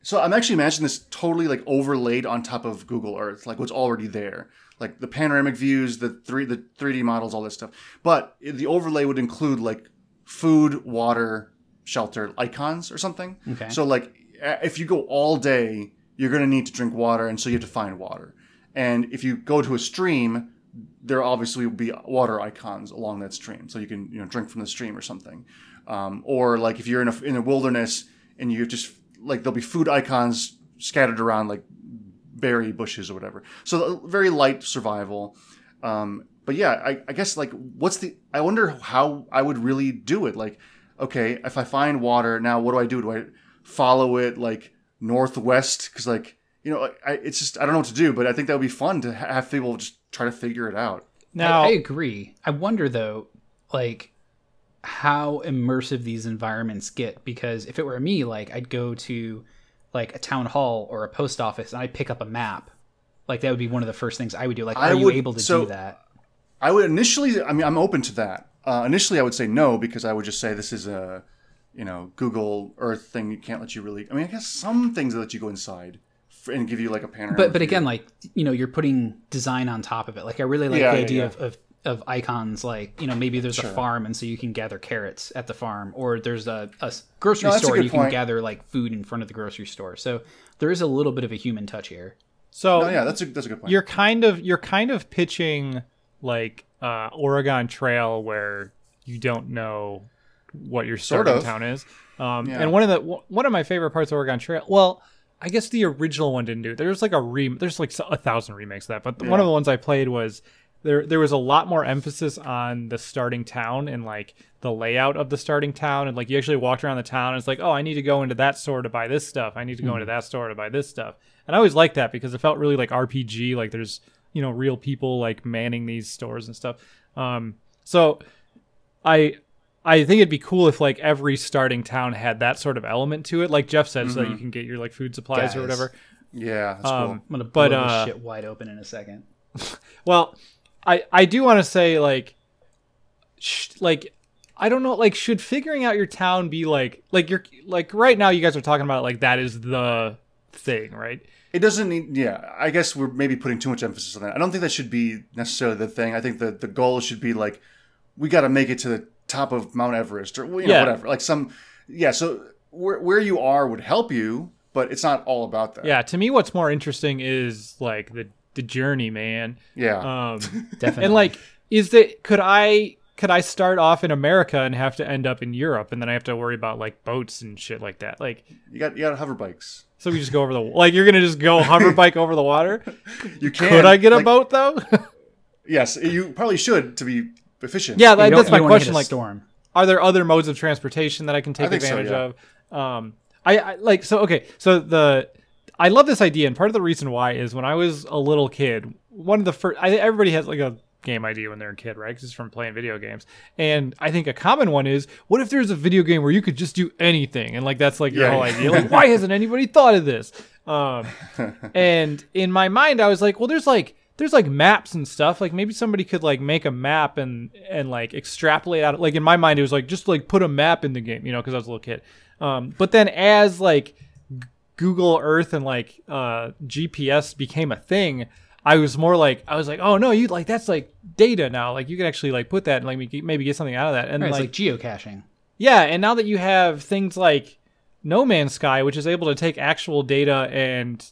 So I'm actually imagining this totally like overlaid on top of Google Earth, like what's already there, like the panoramic views, the three the 3D models, all this stuff. But the overlay would include like food, water, shelter icons or something. Okay. So like if you go all day, you're gonna need to drink water, and so you have to find water. And if you go to a stream, there obviously will be water icons along that stream, so you can you know drink from the stream or something. Um, or like if you're in a in a wilderness and you just like there'll be food icons scattered around like berry bushes or whatever. So very light survival. Um, but yeah, I, I guess like what's the? I wonder how I would really do it. Like, okay, if I find water now, what do I do? Do I follow it like northwest? Because like you know, I, it's just I don't know what to do. But I think that would be fun to have people just try to figure it out. Now, I, I agree. I wonder though, like how immersive these environments get because if it were me, like I'd go to like a town hall or a post office and I'd pick up a map. Like that would be one of the first things I would do. Like, I are you able to so- do that? I would initially. I mean, I'm open to that. Uh, initially, I would say no because I would just say this is a, you know, Google Earth thing. You can't let you really. I mean, I guess some things that let you go inside and give you like a panorama. But but view. again, like you know, you're putting design on top of it. Like I really like Yeah, the yeah, idea yeah. Of, of of icons. Like you know, maybe there's a farm, and so you can gather carrots at the farm, or there's a grocery No, that's a store, good and you can gather like food in front of the grocery store. So there is a little bit of a human touch here. so No, yeah, that's a that's a good point. you're kind of you're kind of pitching like uh, Oregon Trail where you don't know what your Sort starting of. town is. Um, Yeah. And one of the one of my favorite parts of Oregon Trail, well, I guess the original one didn't do. it. There's like a re there's like a thousand remakes of that, but one Yeah. of the ones I played was there there was a lot more emphasis on the starting town and like the layout of the starting town. And like you actually walked around the town and it's like oh I need to go into that store to buy this stuff. I need to go into that store to buy this stuff. And I always liked that because it felt really like RPG like there's you know real people like manning these stores and stuff. Um so I I think it'd be cool if like every starting town had that sort of element to it. Like Jeff said so that you can get your like food supplies or whatever. Yeah, that's um, cool. I'm gonna But, blow this uh, shit wide open in a second. Well, I I do want to say like, sh- like I don't know like should figuring out your town be like like you're like right now you guys are talking about like that is the thing right It doesn't need. Yeah, I guess we're maybe putting too much emphasis on that. I don't think that should be necessarily the thing. I think that the goal should be like, we got to make it to the top of Mount Everest or you know, Yeah. whatever. Like some, yeah. So where where you are would help you, but it's not all about that. yeah to me what's more interesting is like the the journey man Yeah. um Definitely. and like is that could I could I start off in America and have to end up in Europe and then I have to worry about like boats and shit like that like you got you got hover bikes. so we just go over the like you're gonna just go hover bike over the water You can. could I get a like, boat though Yes, you probably should to be efficient. yeah You that, that's my don't wanna hit question like storm. are there other modes of transportation that I can take I think so, advantage yeah. of? Um, I, I like so okay. So the I love this idea, and part of the reason why is when I was a little kid, one of the first. I, everybody has like a game idea when they're a kid, right? Because it's from playing video games, and I think a common one is, what if there's a video game where you could just do anything, and like that's like your Yeah. whole idea. Like, why hasn't anybody thought of this? Um, and in my mind, I was like, well, there's like there's like maps and stuff. Like maybe somebody could like make a map and and like extrapolate out. Like in my mind, it was like just like put a map in the game, you know, because I was a little kid. Um, but then as like Google Earth and like uh, GPS became a thing, I was more like I was like, oh no, you like that's like data now. Like you can actually like put that and like maybe- maybe get something out of that. And Right, it's like like geocaching. yeah, and now that you have things like No Man's Sky, which is able to take actual data and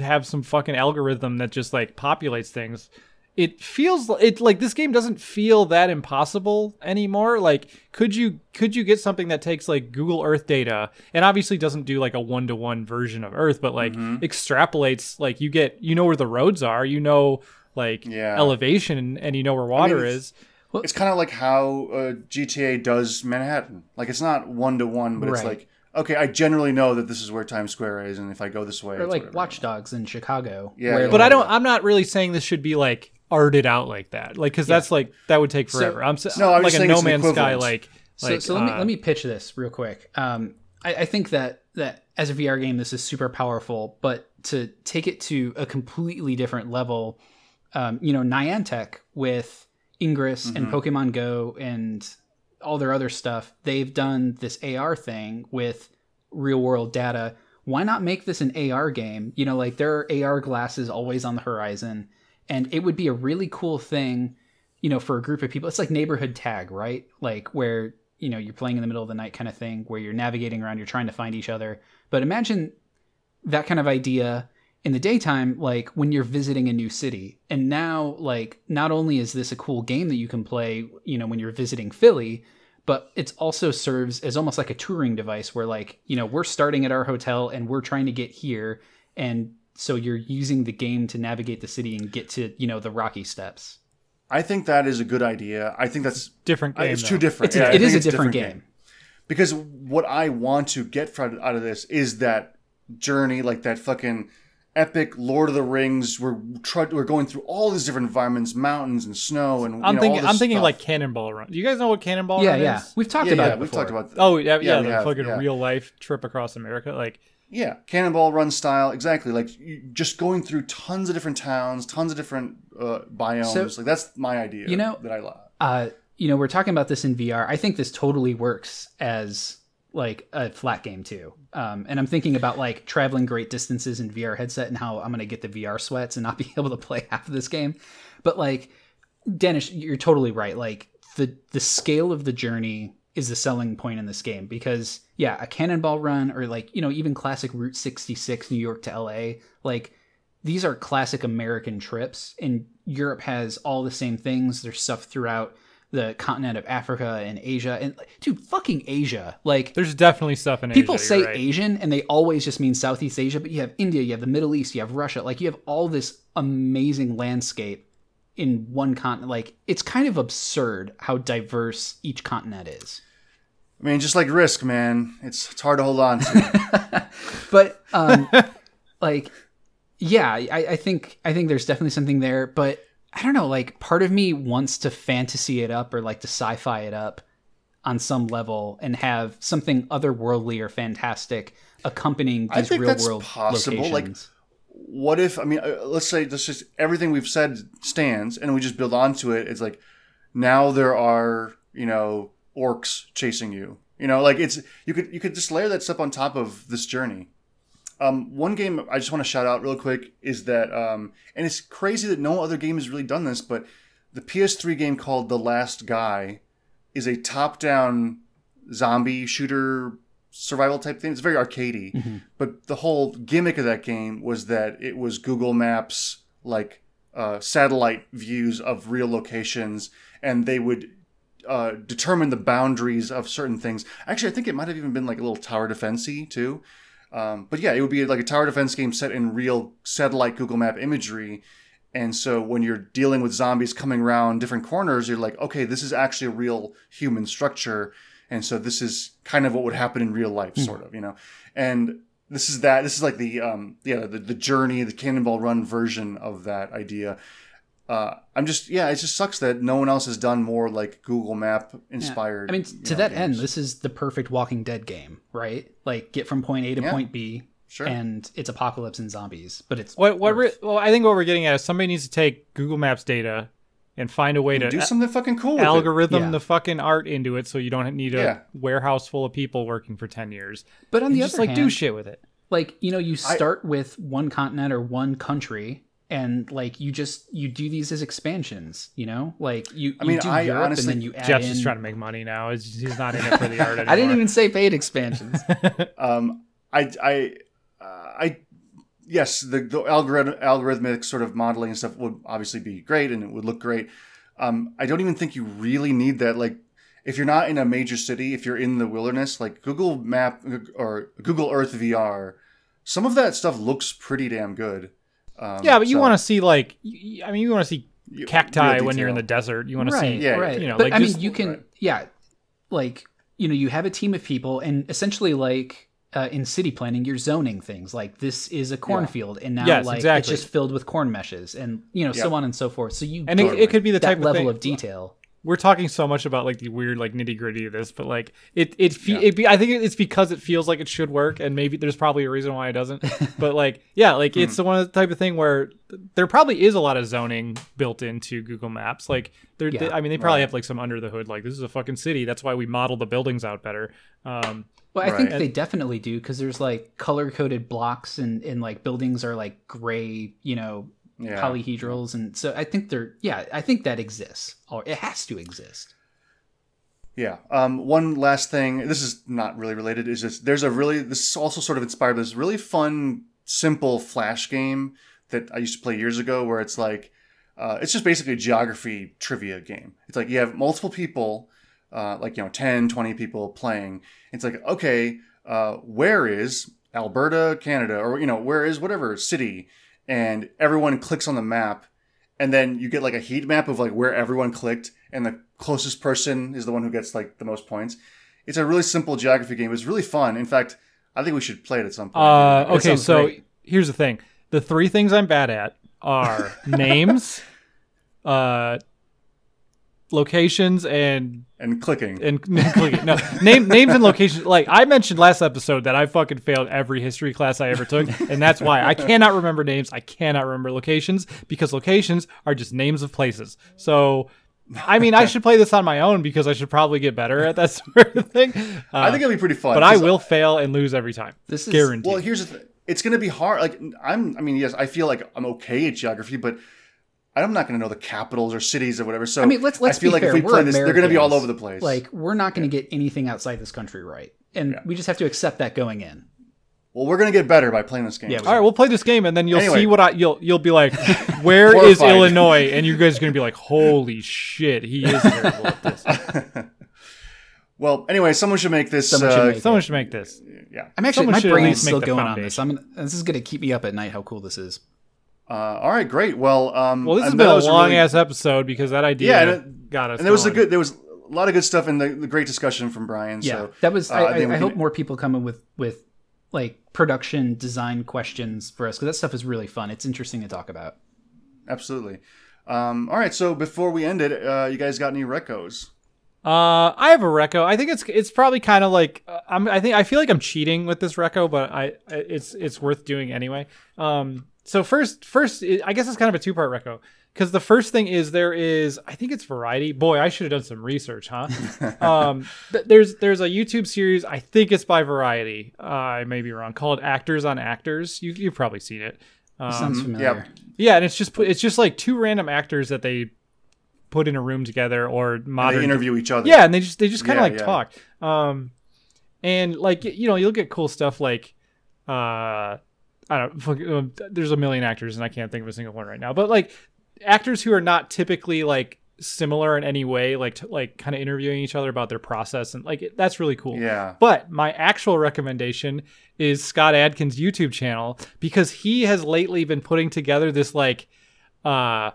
have some fucking algorithm that just like populates things, it feels it like this game doesn't feel that impossible anymore. Like, could you could you get something that takes like Google Earth data and obviously doesn't do like a one to one version of Earth, but like extrapolates like you get you know where the roads are, you know like Yeah. elevation and, and you know where water it's- is. It's kind of like how uh, GTA does Manhattan. Like it's not one to one, but it's like okay, I generally know that this is where Times Square is, and if I go this way, Or it's like whatever. Watch Dogs in Chicago. Yeah, where, yeah. But I don't. I'm not really saying this should be like arted out like that. Like because that's like that would take forever. I'm s- No, I'm like a No Man's Sky. Like So, like so let me uh, let me pitch this real quick. Um, I, I think that that as a VR game, this is super powerful, but to take it to a completely different level, um, you know, Niantic with Ingress and Pokemon Go and all their other stuff, they've done this AR thing with real world data. Why not make this an AR game? You know, like there are AR glasses always on the horizon, and it would be a really cool thing you know, for a group of people, it's like neighborhood tag, right? Like where, you know, you're playing in the middle of the night kind of thing, where you're navigating around, you're trying to find each other. But imagine that kind of idea in the daytime, like when you're visiting a new city. And now, like, not only is this a cool game that you can play, you know, when you're visiting Philly, but it also serves as almost like a touring device where, like, you know, we're starting at our hotel and we're trying to get here. And so you're using the game to navigate the city and get to, you know, the rocky steps. I think that is a good idea. I think that's different I- game. it's though. too different. It's a, Yeah, it is a it's different, game. because what I want to get from out of this is that journey, like that fucking epic Lord of the Rings. We're tr- we're going through all these different environments, mountains and snow, and you I'm know, thinking. all this I'm thinking stuff. like Cannonball Run. Do you guys know what Cannonball Yeah, Run yeah. is? We've talked yeah, about yeah, it we've talked about. Oh yeah, yeah, we the have, fucking yeah. real life trip across America. Like Yeah, Cannonball Run style, exactly. Like just going through tons of different towns, tons of different uh, biomes. So- like that's my idea. You know- that I love. uh, you know, we're talking about this in VR. I think this totally works as like a flat game too. Um, and I'm thinking about like traveling great distances in VR headset and how I'm going to get the VR sweats and not be able to play half of this game. But like, Dennis, you're totally right. Like the the scale of the journey is the selling point in this game because yeah, a cannonball run or like you know even classic Route 66 New York to LA, like these are classic American trips, and Europe has all the same things. There's stuff throughout the continent of Africa and Asia, and dude, fucking Asia. Like there's definitely stuff in Asia. people Asia, say right. Asian, and they always just mean Southeast Asia, but you have India, you have the Middle East, you have Russia. Like you have all this amazing landscape in one continent. Like it's kind of absurd how diverse each continent is. I mean, just like Risk, man, it's it's hard to hold on to. But um, like, yeah, I, I think I think there's definitely something there. But I don't know. Like, part of me wants to fantasy it up or like to sci-fi it up on some level and have something otherworldly or fantastic accompanying these real world possible, like- what if I mean, uh, let's say this just everything we've said stands, and we just build onto it. It's like now there are you know orcs chasing you. You know, like it's you could you could just layer that stuff on top of this journey. Um, one game I just want to shout out real quick is that, um, and it's crazy that no other game has really done this, but the PS3 game called The Last Guy is a top-down zombie shooter survival type thing. It's very arcadey, but the whole gimmick of that game was that it was Google Maps like uh, satellite views of real locations, and they would uh, determine the boundaries of certain things. Actually, I think it might have even been like a little tower defensey too. Um, but yeah, it would be like a tower defense game set in real satellite Google Map imagery. And so when you're dealing with zombies coming around different corners, you're like, okay, this is actually a real human structure. And so this is kind of what would happen in real life, sort of, you know. And this is that. This is like the um, yeah, the, the journey, the Cannonball Run version of that idea. Uh, I'm just yeah, it just sucks that no one else has done more like Google Map inspired. I mean, to know, that end, this is the perfect Walking Dead game, right? Like, get from point A to Yeah. point B, Sure. and it's apocalypse and zombies, but it's What what? Re- Earth. well, I think what we're getting at is somebody needs to take Google Maps data and find a way to do something fucking cool with it. algorithm Yeah. the fucking art into it, so you don't need a Yeah. warehouse full of people working for ten years. But on You the just other like hand, do shit with it. like you know, you I- start with one continent or one country, and like you just you do these as expansions. You know, like you, I you mean, do I Europe honestly- and then you add Jeff's in. just trying to make money now. It's, he's not in it for the art anymore. I didn't even say paid expansions. Um, I, I, uh, I, yes, the, the algorithm, algorithmic sort of modeling and stuff would obviously be great and it would look great. Um, I don't even think you really need that. Like, if you're not in a major city, if you're in the wilderness, like Google Map or Google Earth VR, some of that stuff looks pretty damn good. Um, Yeah, but you so- want to see like, I mean, you want to see cacti when you're in the desert. You want to right, see, Yeah, right. you know, but like I just- mean, you can, right. yeah, like you know, you have a team of people, and essentially, like uh, in city planning, you're zoning things. Like this is a cornfield, and now Yes, like exactly. it's just filled with corn meshes, and you know, so on and so forth. So you and it, it could be the that type level of, thing, of detail. We're talking so much about like the weird like nitty gritty of this, but like it it, fe- Yeah. it be, I think it's because it feels like it should work, and maybe there's probably a reason why it doesn't. but like yeah, like it's the one of the type of thing where there probably is a lot of zoning built into Google Maps. Like there, Yeah. I mean, they probably Right. have like some under the hood. Like this is a fucking city. That's why we model the buildings out better. Um, Well, I think Right. they definitely do because there's like color coded blocks, and and like buildings are like gray, you know, Yeah. polyhedrals, and so I think they're yeah, I think that exists, or it has to exist. Yeah. Um, one last thing. This is not really related. Is just there's a really this is also sort of inspired by this really fun, simple flash game that I used to play years ago, where it's like uh, it's just basically a geography trivia game. It's like you have multiple people, uh, like you know 10, 20 people playing. It's like okay, uh, where is Alberta, Canada, or you know where is whatever city, and everyone clicks on the map and then you get like a heat map of like where everyone clicked and the closest person is the one who gets like the most points. It's a really simple geography game. It's really fun. In fact i think we should play it at some point. Uh, okay, so great. here's the thing: the three things I'm bad at are names, uh, locations, and and clicking and clicking. no name names and locations. Like I mentioned last episode that I fucking failed every history class I ever took, and that's why I cannot remember names. I cannot remember locations because locations are just names of places. So. I mean, I should play this on my own because I should probably get better at that sort of thing. Uh, i think it'll be pretty fun but I will fail and lose every time. This is Guaranteed. well here's the thing it's going to be hard like i'm i mean yes i feel like i'm okay at geography but i'm not going to know the capitals or cities or whatever so I mean, let's let's i feel be like fair. if we we're play this they're going to be all over the place Like we're not going to get anything outside this country right, and Yeah. we just have to accept that going in. well we're going to get better by playing this game Yeah, All right, we'll play this game, and then you'll Anyway. see what I you'll you'll be like. Where is Illinois? And you guys are gonna be like, holy shit, he is terrible at this. well anyway someone should make this Someone should uh, make. Someone should make this. yeah I'm actually Someone my brain at brain's least make still the going on this. I'm gonna, this is going to keep me up at night. How cool this is. Uh, all right, great. Well, um, Well, this has been a long really- ass episode because that idea Yeah, it- got us. and there was a good, there was a lot of good stuff and the, the great discussion from Brian. Yeah, so that was. uh, I, I, think we I can- hope more people come in with with like production design questions for us because that stuff is really fun. It's interesting to talk about. Absolutely. Um, all right, so before we end it, uh, you guys got any recos? Uh, I have a reco. I think it's it's probably kind of like uh, I'm. I think I feel like I'm cheating with this reco, but I it's it's worth doing anyway. Um, so first first I guess it's kind of a two part reco because the first thing is there is I think it's Variety. Boy, I should have done some research, huh? um, there's there's a YouTube series. I think it's by Variety. Uh, I may be wrong. Called Actors on Actors. You you've probably seen it. Um, Sounds familiar. yeah, and it's just it's just like two random actors that they put in a room together or modern They interview each other. yeah, and they just they just kind of Yeah, like yeah. talk. Um, and like you know, you'll get cool stuff like uh, I don't. uh, There's a million actors, and I can't think of a single one right now. But like actors who are not typically like similar in any way, like t- like kind of interviewing each other about their process, and like that's really cool. Yeah. But my actual recommendation is Scott Adkins' YouTube channel because he has lately been putting together this like uh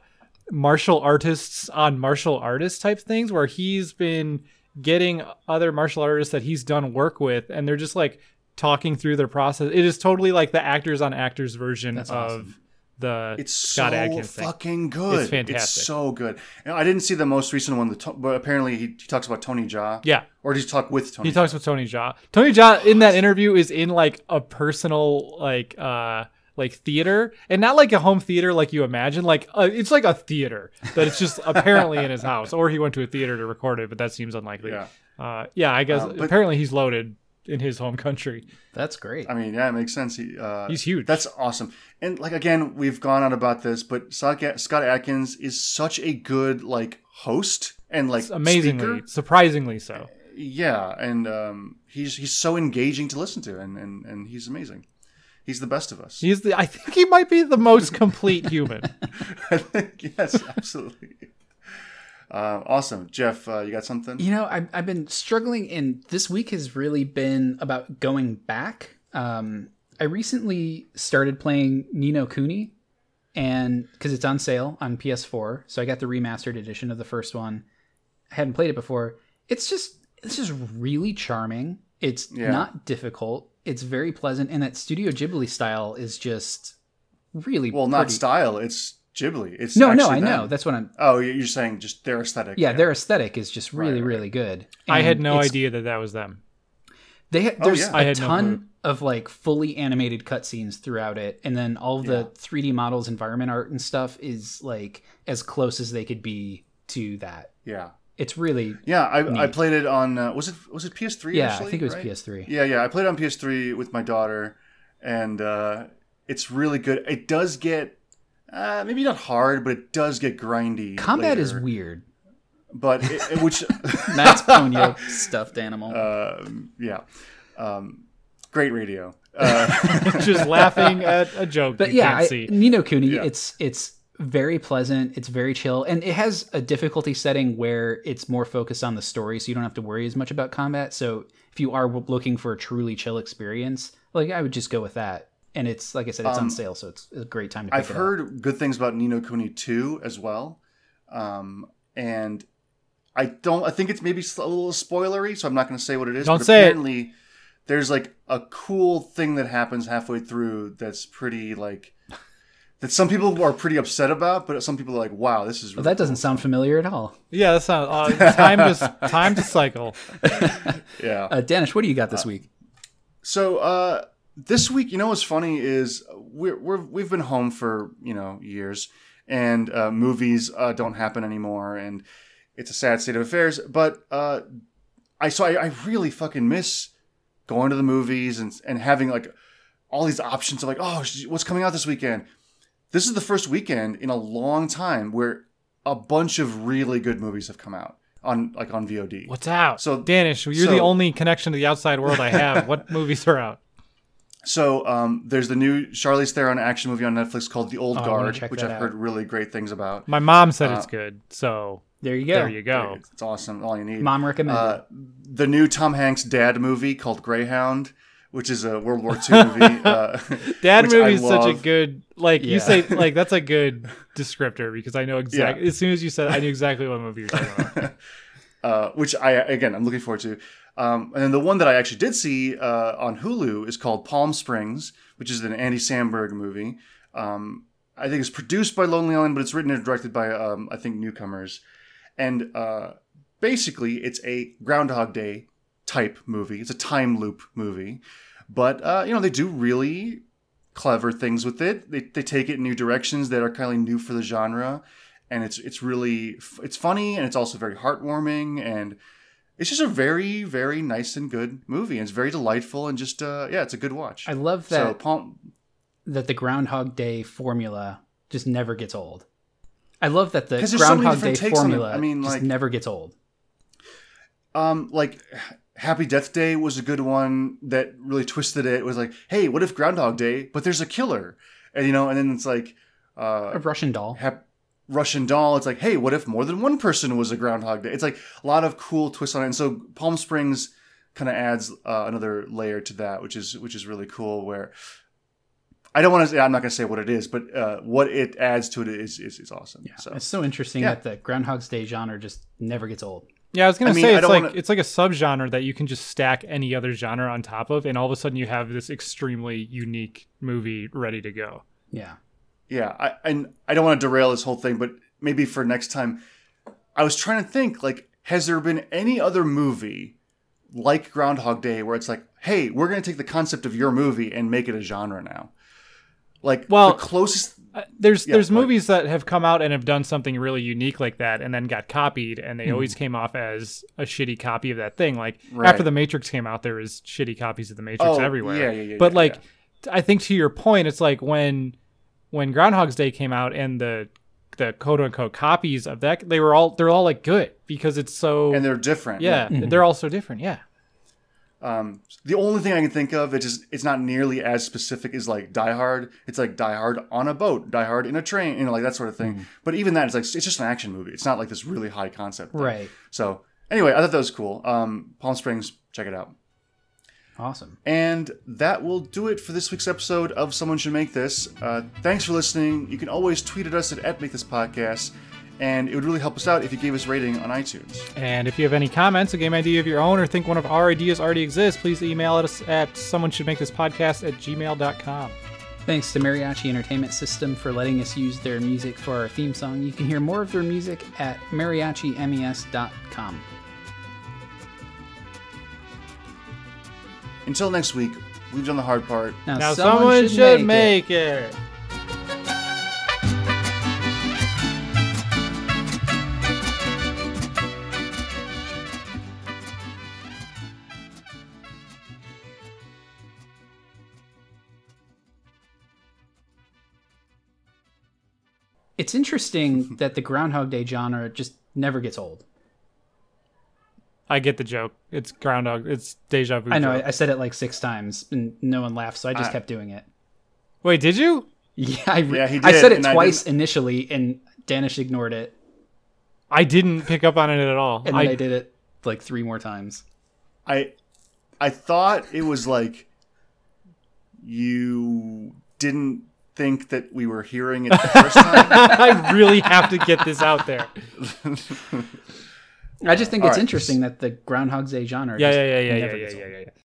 martial artists on martial artists type things where he's been getting other martial artists that he's done work with and they're just like talking through their process. It is totally like the actors on actors version That's of awesome. the It's Scott so Adkins thing. fucking good. It's fantastic. It's so good. And I didn't see the most recent one, the but apparently he, he talks about Tony Jaa. Yeah. Or did he talk with Tony? He talks with Tony Jaa. Tony Jaa in that interview is in like a personal like uh like theater and not like a home theater like you imagine like uh, it's like a theater that it's just apparently in his house or he went to a theater to record it but that seems unlikely. Yeah. Uh yeah, I guess Uh, but- apparently he's loaded in his home country. That's great. I mean, yeah, it makes sense. He, uh, He's huge. That's awesome. And like again, we've gone on about this, but Scott Scott Adkins is such a good like host and like Amazingly, speaker. surprisingly so. Yeah, and um, he's he's so engaging to listen to, and and and he's amazing. He's the best of us. He's the I think he might be the most complete human. I think yes, absolutely. Uh, awesome, Jeff. Uh, you got something? You know, I've, I've been struggling, and this week has really been about going back. Um, I recently started playing Ni no Kuni, and because it's on sale on PS4, so I got the remastered edition of the first one. I hadn't played it before. It's just it's just really charming. It's Yeah. not difficult. It's very pleasant, and that Studio Ghibli style is just really Well, not style. It's Ghibli. It's No, no, actually I know. That's what I'm. Oh, you're saying just their aesthetic. Yeah, their aesthetic is just really, Right, right. really good. I had no idea that that was them. They ha- Oh, there's yeah. I a had no ton of like fully animated cutscenes throughout it, and then all of the 3D models, environment art, and stuff is like as close as they could be to that. yeah, It's really yeah. I, I played it on. Uh, was it was it PS3? yeah. actually, I think it was right? PS3. Yeah, yeah. I played it on PS3 with my daughter, and uh, it's really good. It does get uh, maybe not hard, but it does get grindy. Combat is weird. but it, it- which Max Ponyo stuffed animal. um, yeah, um, great radio. Uh, Just laughing at a joke but you yeah, can't I, see. Ni no Kuni, Yeah. it's it's very pleasant. It's very chill, and it has a difficulty setting where it's more focused on the story, so you don't have to worry as much about combat. So if you are looking for a truly chill experience, like I would just go with that. And it's like I said, it's on sale, so it's a great time to. Pick Um, I've it up. heard good things about Ni no Kuni 2 as well. Um, and I don't, I think it's maybe a little spoilery, so I'm not going to say what it is. Don't but say it. apparently, there's like a cool thing that happens halfway through that's pretty like, that some people are pretty upset about, but some people are like, wow, this is Well, really that doesn't sound familiar at all. Yeah, that's not uh, time to time to cycle. Yeah. Uh, Danish, what do you got this week? So uh, this week, you know what's funny is we're, we're we've been home for you know years, and uh, movies uh, don't happen anymore, and it's a sad state of affairs. But uh, I so I, I really fucking miss going to the movies and and having like all these options of like oh what's coming out this weekend. This is the first weekend in a long time where a bunch of really good movies have come out on like on VOD. What's out? So- Danish, you're the only connection to the outside world I have. what movies are out? So um, there's the new Charlize Theron action movie on Netflix called The Old Oh, Guard, which I've out. heard really great things about. My mom said Uh, it's good, so There you go. there you go. It's awesome. All you need. Mom recommended. Uh, the new Tom Hanks dad movie called Greyhound, which is a World War II movie. Uh, Dad which movie is such a good like you say like that's a good descriptor because I know exactly Yeah. as soon as you said I knew exactly what movie you're talking about. uh, which I again I'm looking forward to. Um, and then the one that I actually did see uh, on Hulu is called Palm Springs, which is an Andy Samberg movie. Um, I think it's produced by Lonely Island, but it's written and directed by um, I think newcomers. And uh, basically, it's a Groundhog Day type movie. It's a time loop movie, but uh, you know they do really clever things with it. They, they take it in new directions that are kind of new for the genre, and it's it's really it's funny and it's also very heartwarming and it's just a very very nice and good movie and it's very delightful and just uh, yeah it's a good watch. I love so that Palm, that the Groundhog Day formula just never gets old. I love that the there's so Groundhog Day different takes on it. formula I mean, just like- never gets old. um like Happy Death Day was a good one that really twisted it. It was like, hey, what if Groundhog Day, but there's a killer, and you know, and then it's like, uh, A Russian doll. Hap- Russian doll. It's like, hey, what if more than one person was a Groundhog Day? It's like a lot of cool twists on it. And so Palm Springs kind of adds uh, another layer to that, which is which is really cool. Where I don't want to say I'm not going to say what it is, but uh, what it adds to it is is, is awesome. Yeah, So it's so interesting Yeah. that the Groundhog's Day genre just never gets old. Yeah, I was gonna I mean, say it's like wanna- it's like a subgenre that you can just stack any other genre on top of, and all of a sudden you have this extremely unique movie ready to go. Yeah. Yeah, I and I don't want to derail this whole thing, but maybe for next time, I was trying to think like, has there been any other movie like Groundhog Day where it's like, hey, we're going to take the concept of your movie and make it a genre now? Like, Well, the closest Uh, there's Yeah, there's like- movies that have come out and have done something really unique like that, and then got copied, and they always came off as a shitty copy of that thing. Like Right. after the Matrix came out, there was shitty copies of the Matrix Oh, everywhere. yeah, yeah, yeah, but yeah, like, I think to your point, it's like when when Groundhog's Day came out and the the quote unquote copies of that they were all they're all like good because it's so and they're different. yeah, they're all so different. Yeah. Um, the only thing I can think of, it's just it's not nearly as specific as like Die Hard. It's like Die Hard on a boat, Die Hard in a train, you know, like that sort of thing. Mm. But even that, it's like it's just an action movie. It's not like this really high concept. thing. Right. So anyway, I thought that was cool. Um, Palm Springs, check it out. Awesome. And that will do it for this week's episode of Someone Should Make This. Uh, thanks for listening. You can always tweet at us at, at Make This Podcast, and it would really help us out if you gave us a rating on iTunes. And if you have any comments, a game idea of your own, or think one of our ideas already exists, please email us at someone should make this podcast at gmail.com. Thanks to Mariachi Entertainment System for letting us use their music for our theme song. You can hear more of their music at mariachimes.com. Until next week, we've done the hard part. Now, Now someone, should, it. make it. It's interesting that the Groundhog Day genre just never gets old. I get the joke. It's Groundhog. It's deja vu. I know, joke. I, I said it like six times and no one laughed, so I just I- kept doing it. Wait, did you? Yeah, I, re- Yeah, he I said it twice initially, and Danish ignored it, I didn't pick up on it at all. and I, then I did it like three more times. I I thought it was like you didn't think that we were hearing it the first time. I really have to get this out there. I just think it's interesting that the Groundhog's Day genre. Yeah, yeah, yeah, yeah, yeah, never yeah, gets yeah, yeah, yeah.